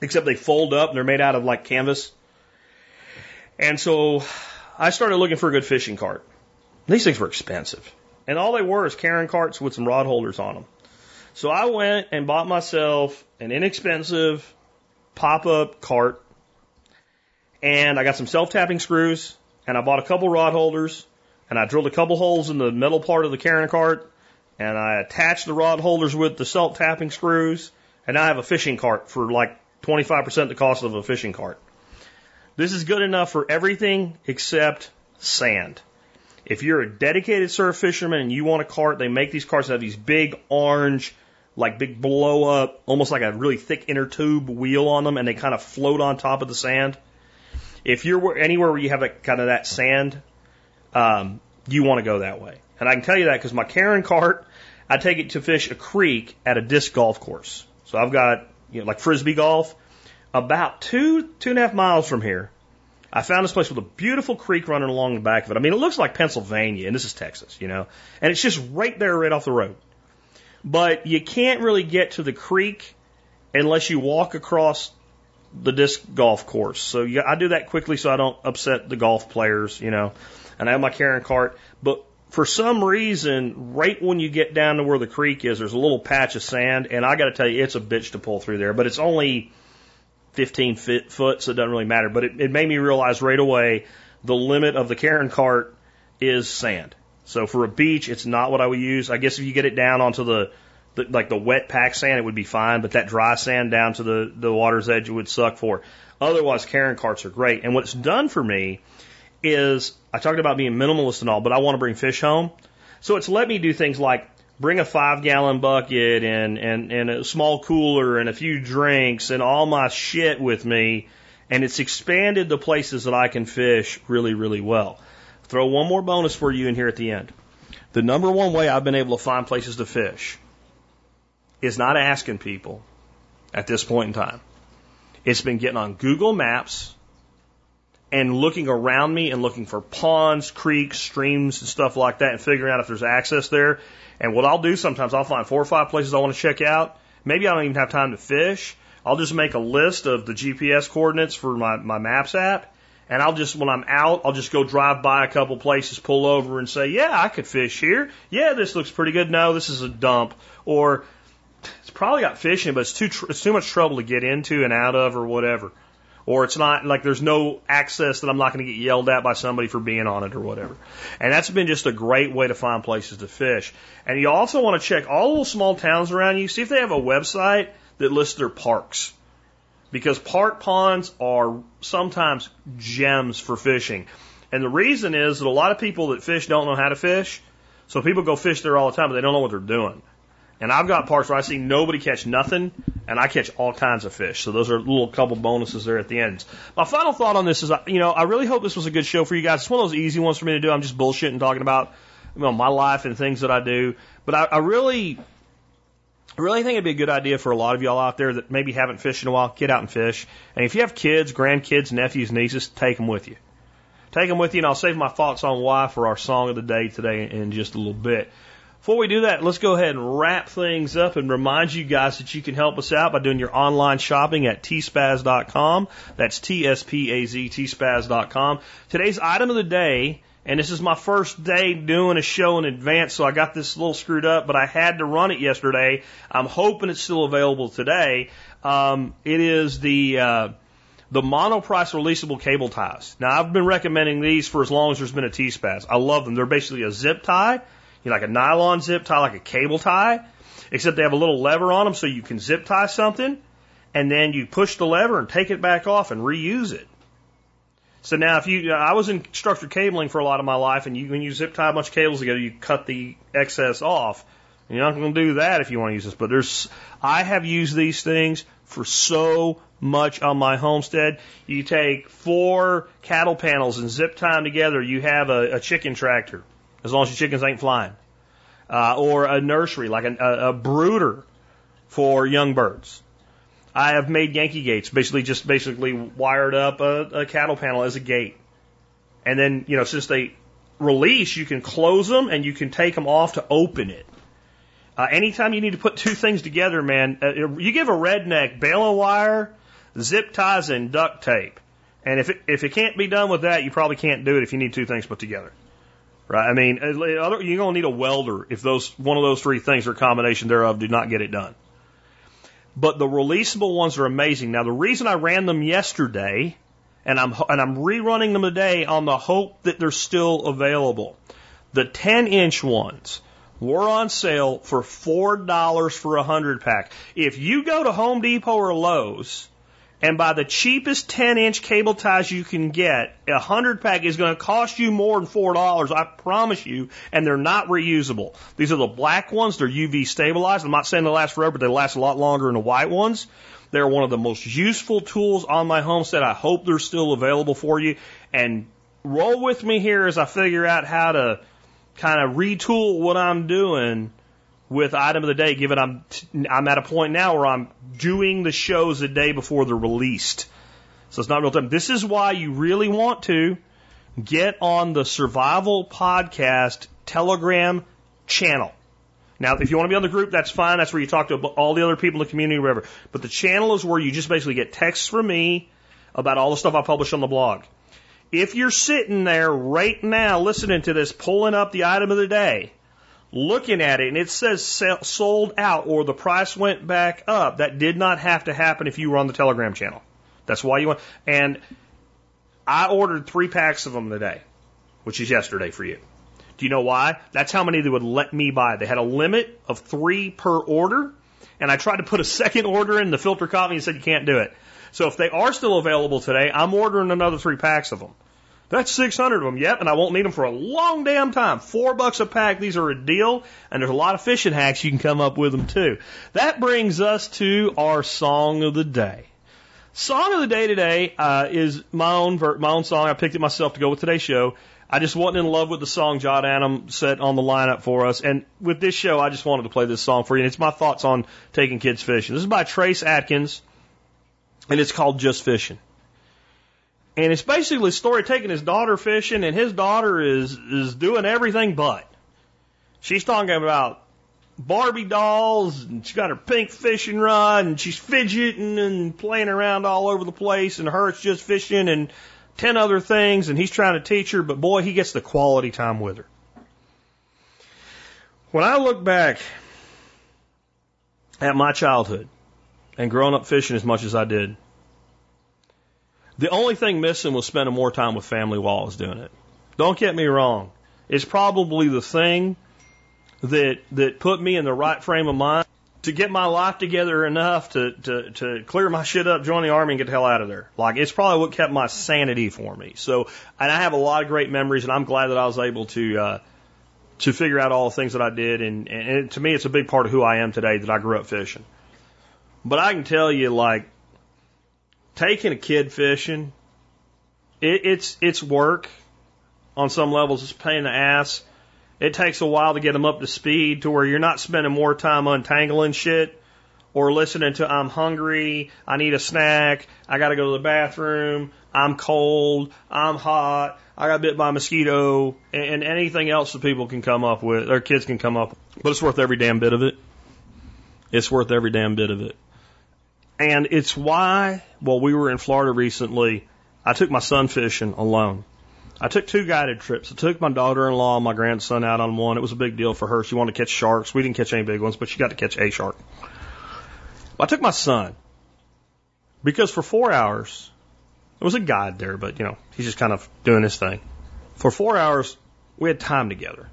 Speaker 2: except they fold up and they're made out of like canvas. And so I started looking for a good fishing cart. These things were expensive, and all they were is carrying carts with some rod holders on them. So I went and bought myself an inexpensive pop up cart and I got some self tapping screws and I bought a couple rod holders and I drilled a couple holes in the metal part of the carrying cart and I attached the rod holders with the self tapping screws and I have a fishing cart for like 25% the cost of a fishing cart. This is good enough for everything except sand. If you're a dedicated surf fisherman and you want a cart, they make these carts that have these big orange, like big blow up, almost like a really thick inner tube wheel on them, and they kind of float on top of the sand. If you're anywhere where you have a, kind of that sand, um, you want to go that way. And I can tell you that because my Karen cart, I take it to fish a creek at a disc golf course. So I've got, you know, like frisbee golf, about two, two and a half miles from here. I found this place with a beautiful creek running along the back of it. I mean, it looks like Pennsylvania, and this is Texas, you know, and it's just right there, right off the road. But you can't really get to the creek unless you walk across the disc golf course. So I do that quickly so I don't upset the golf players, you know. And I have my carrying cart, but for some reason, right when you get down to where the creek is, there's a little patch of sand, and I got to tell you, it's a bitch to pull through there. But it's only 15 feet, foot, so it doesn't really matter. But it, it made me realize right away the limit of the carrying cart is sand. So for a beach, it's not what I would use. I guess if you get it down onto the, the like the wet pack sand, it would be fine. But that dry sand down to the the water's edge would suck for. Otherwise, carrying carts are great. And what it's done for me is I talked about being minimalist and all, but I want to bring fish home. So it's let me do things like bring a five gallon bucket and, and, and a small cooler and a few drinks and all my shit with me. And it's expanded the places that I can fish really, really well. Throw one more bonus for you in here at the end. The number one way I've been able to find places to fish is not asking people at this point in time. It's been getting on Google Maps and looking around me and looking for ponds, creeks, streams, and stuff like that and figuring out if there's access there. And what I'll do sometimes, I'll find four or five places I want to check out. Maybe I don't even have time to fish. I'll just make a list of the GPS coordinates for my, my Maps app. And I'll just, when I'm out, I'll just go drive by a couple places, pull over and say, yeah, I could fish here. Yeah, this looks pretty good. No, this is a dump. Or it's probably got fishing, but it's too, tr- it's too much trouble to get into and out of or whatever or it's not like there's no access that I'm not going to get yelled at by somebody for being on it or whatever. And that's been just a great way to find places to fish. And you also want to check all the small towns around you, see if they have a website that lists their parks. Because park ponds are sometimes gems for fishing. And the reason is that a lot of people that fish don't know how to fish. So people go fish there all the time, but they don't know what they're doing. And I've got parks where I see nobody catch nothing, and I catch all kinds of fish. So those are little couple bonuses there at the end. My final thought on this is, you know, I really hope this was a good show for you guys. It's one of those easy ones for me to do. I'm just bullshitting talking about, you know, my life and things that I do. But I, I really, really think it'd be a good idea for a lot of y'all out there that maybe haven't fished in a while. Get out and fish. And if you have kids, grandkids, nephews, nieces, take them with you. Take them with you, and I'll save my thoughts on why for our song of the day today in just a little bit. Before we do that, let's go ahead and wrap things up and remind you guys that you can help us out by doing your online shopping at tspaz.com. That's T-S-P-A-Z, tspaz.com. Today's item of the day, and this is my first day doing a show in advance, so I got this a little screwed up, but I had to run it yesterday. I'm hoping it's still available today. Um, it is the, uh, the monoprice releasable cable ties. Now I've been recommending these for as long as there's been a T-Spaz. I love them. They're basically a zip tie you know, like a nylon zip tie, like a cable tie, except they have a little lever on them so you can zip tie something, and then you push the lever and take it back off and reuse it. So now, if you, I was in structured cabling for a lot of my life, and you, when you zip tie a bunch of cables together, you cut the excess off. You're not going to do that if you want to use this, but there's, I have used these things for so much on my homestead. You take four cattle panels and zip tie them together, you have a, a chicken tractor as long as your chickens ain't flying. Uh, or a nursery, like a, a, a brooder for young birds. I have made Yankee gates, basically just basically wired up a, a cattle panel as a gate. And then, you know, since they release, you can close them and you can take them off to open it. Uh, anytime you need to put two things together, man, uh, you give a redneck baling wire, zip ties, and duct tape. And if it, if it can't be done with that, you probably can't do it if you need two things put together Right? I mean, uh, you're going to need a welder if those one of those three things or combination thereof do not get it done. But the releasable ones are amazing. Now, the reason I ran them yesterday and I'm and I'm rerunning them today on the hope that they're still available. The 10 inch ones were on sale for four dollars for a hundred pack. If you go to Home Depot or Lowe's and buy the cheapest 10 inch cable ties you can get, a hundred pack is going to cost you more than four dollars. I promise you. And they're not reusable. These are the black ones. They're UV stabilized. I'm not saying they last forever, but they last a lot longer than the white ones. They're one of the most useful tools on my homestead. I hope they're still available for you. And roll with me here as I figure out how to kind of retool what I'm doing with item of the day, given I'm I'm at a point now where I'm doing the shows a day before they're released. So it's not real time. This is why you really want to get on the Survival Podcast Telegram channel. Now, if you want to be on the group, that's fine. That's where you talk to all the other people in the community, whatever. But the channel is where you just basically get texts from me about all the stuff I publish on the blog. If you're sitting there right now listening to this, pulling up the item of the day, looking at it, and it says sold out or the price went back up, that did not have to happen if you were on the Telegram channel. That's why you want. And I ordered three packs of them today, which is yesterday for you. Do you know why? That's how many they would let me buy. They had a limit of three per order, and I tried to put a second order in the filter coffee and said you can't do it. So if they are still available today, I'm ordering another three packs of them. That's 600 of them. Yep, and I won't need them for a long damn time. Four bucks a pack. These are a deal, and there's a lot of fishing hacks you can come up with them too. That brings us to our song of the day. Song of the day today uh, is my own my own song. I picked it myself to go with today's show. I just wasn't in love with the song John Adam set on the lineup for us. And with this show, I just wanted to play this song for you. And it's my thoughts on taking kids fishing. This is by Trace Adkins, and it's called Just Fishing. And it's basically a story taking his daughter fishing, and his daughter is is doing everything but. She's talking about Barbie dolls, and she's got her pink fishing rod, and she's fidgeting and playing around all over the place, and her it's just fishing, and 10 other things, and he's trying to teach her, but boy, he gets the quality time with her. When I look back at my childhood and growing up fishing as much as I did, the only thing missing was spending more time with family while I was doing it. Don't get me wrong. It's probably the thing that that put me in the right frame of mind to get my life together enough to, to, to clear my shit up, join the army, and get the hell out of there. Like, it's probably what kept my sanity for me. So, and I have a lot of great memories, and I'm glad that I was able to, uh, to figure out all the things that I did. And, and it, to me, it's a big part of who I am today that I grew up fishing. But I can tell you, like, taking a kid fishing, it, it's, it's work on some levels. It's pain in the ass it takes a while to get them up to speed to where you're not spending more time untangling shit or listening to I'm hungry, I need a snack, I got to go to the bathroom, I'm cold, I'm hot, I got bit by a mosquito, and, anything else that people can come up with, or kids can come up with. But it's worth every damn bit of it. It's worth every damn bit of it. And it's why, while we were in Florida recently, I took my son fishing alone. I took two guided trips. I took my daughter-in-law and my grandson out on one. It was a big deal for her. She wanted to catch sharks. We didn't catch any big ones, but she got to catch a shark. I took my son because for four hours, there was a guide there, but you know, he's just kind of doing his thing. For four hours, we had time together.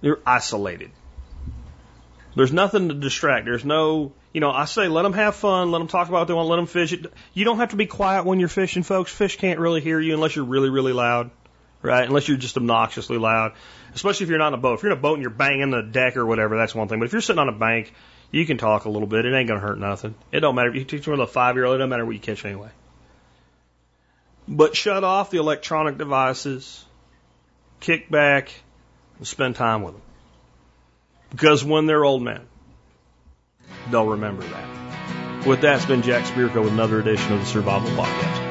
Speaker 2: You're isolated. There's nothing to distract. There's no you know, I say let them have fun, let them talk about what they want, let them fish. You don't have to be quiet when you're fishing, folks. Fish can't really hear you unless you're really, really loud, right? Unless you're just obnoxiously loud, especially if you're not in a boat. If you're in a boat and you're banging the deck or whatever, that's one thing. But if you're sitting on a bank, you can talk a little bit. It ain't gonna hurt nothing. It don't matter if you teach them with a five year old. It don't matter what you catch anyway. But shut off the electronic devices, kick back, and spend time with them. Because when they're old men, they'll remember that. With that, it's been Jack Spirko with another edition of the Survival Podcast.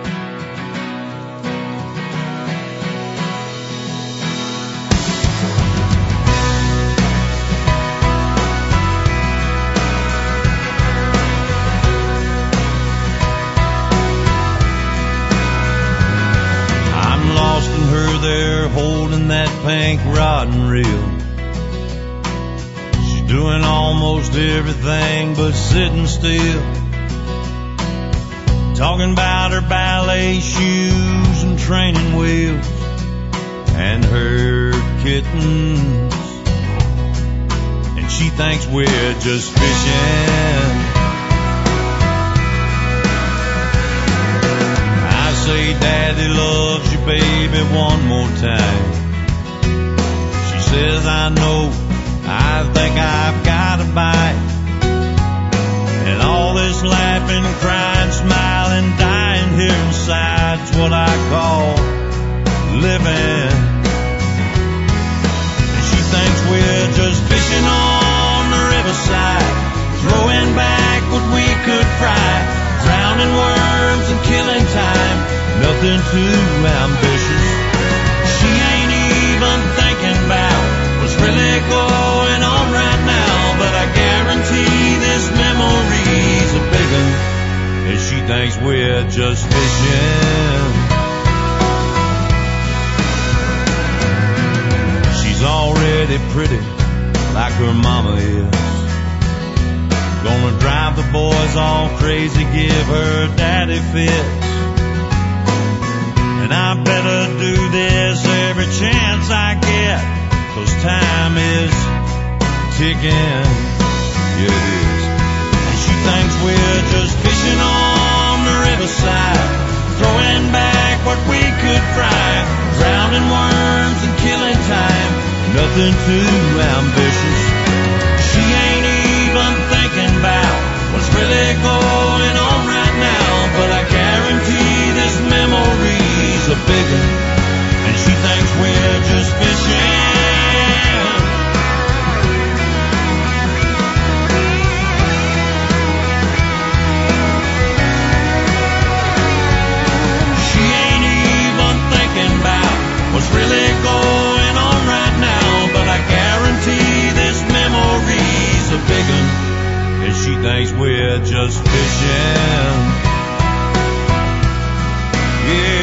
Speaker 3: I'm lost in her there holding that pink rod and reel. Doing almost everything but sitting still. Talking about her ballet shoes and training wheels and her kittens. And she thinks we're just fishing. I say daddy loves you baby one more time. She says I know, I've got a bite. And all this laughing, crying, smiling, dying here inside's what I call living. And she thinks we're just fishing on the riverside, throwing back what we could fry, drowning worms and killing time. Nothing too ambitious. She ain't even thinking about what's really going on and she thinks we're just fishing. She's already pretty, like her mama is. Gonna drive the boys all crazy, give her daddy fits. And I better do this every chance I get, cause time is ticking. Yeah, it is. And she thinks we're just fishing on the riverside, throwing back what we could fry, drowning worms and killing time. Nothing too ambitious. She ain't even thinking about what's really going on right now, but I guarantee this memory's a big one, and she thinks we're just thinks we're just fishing. Yeah.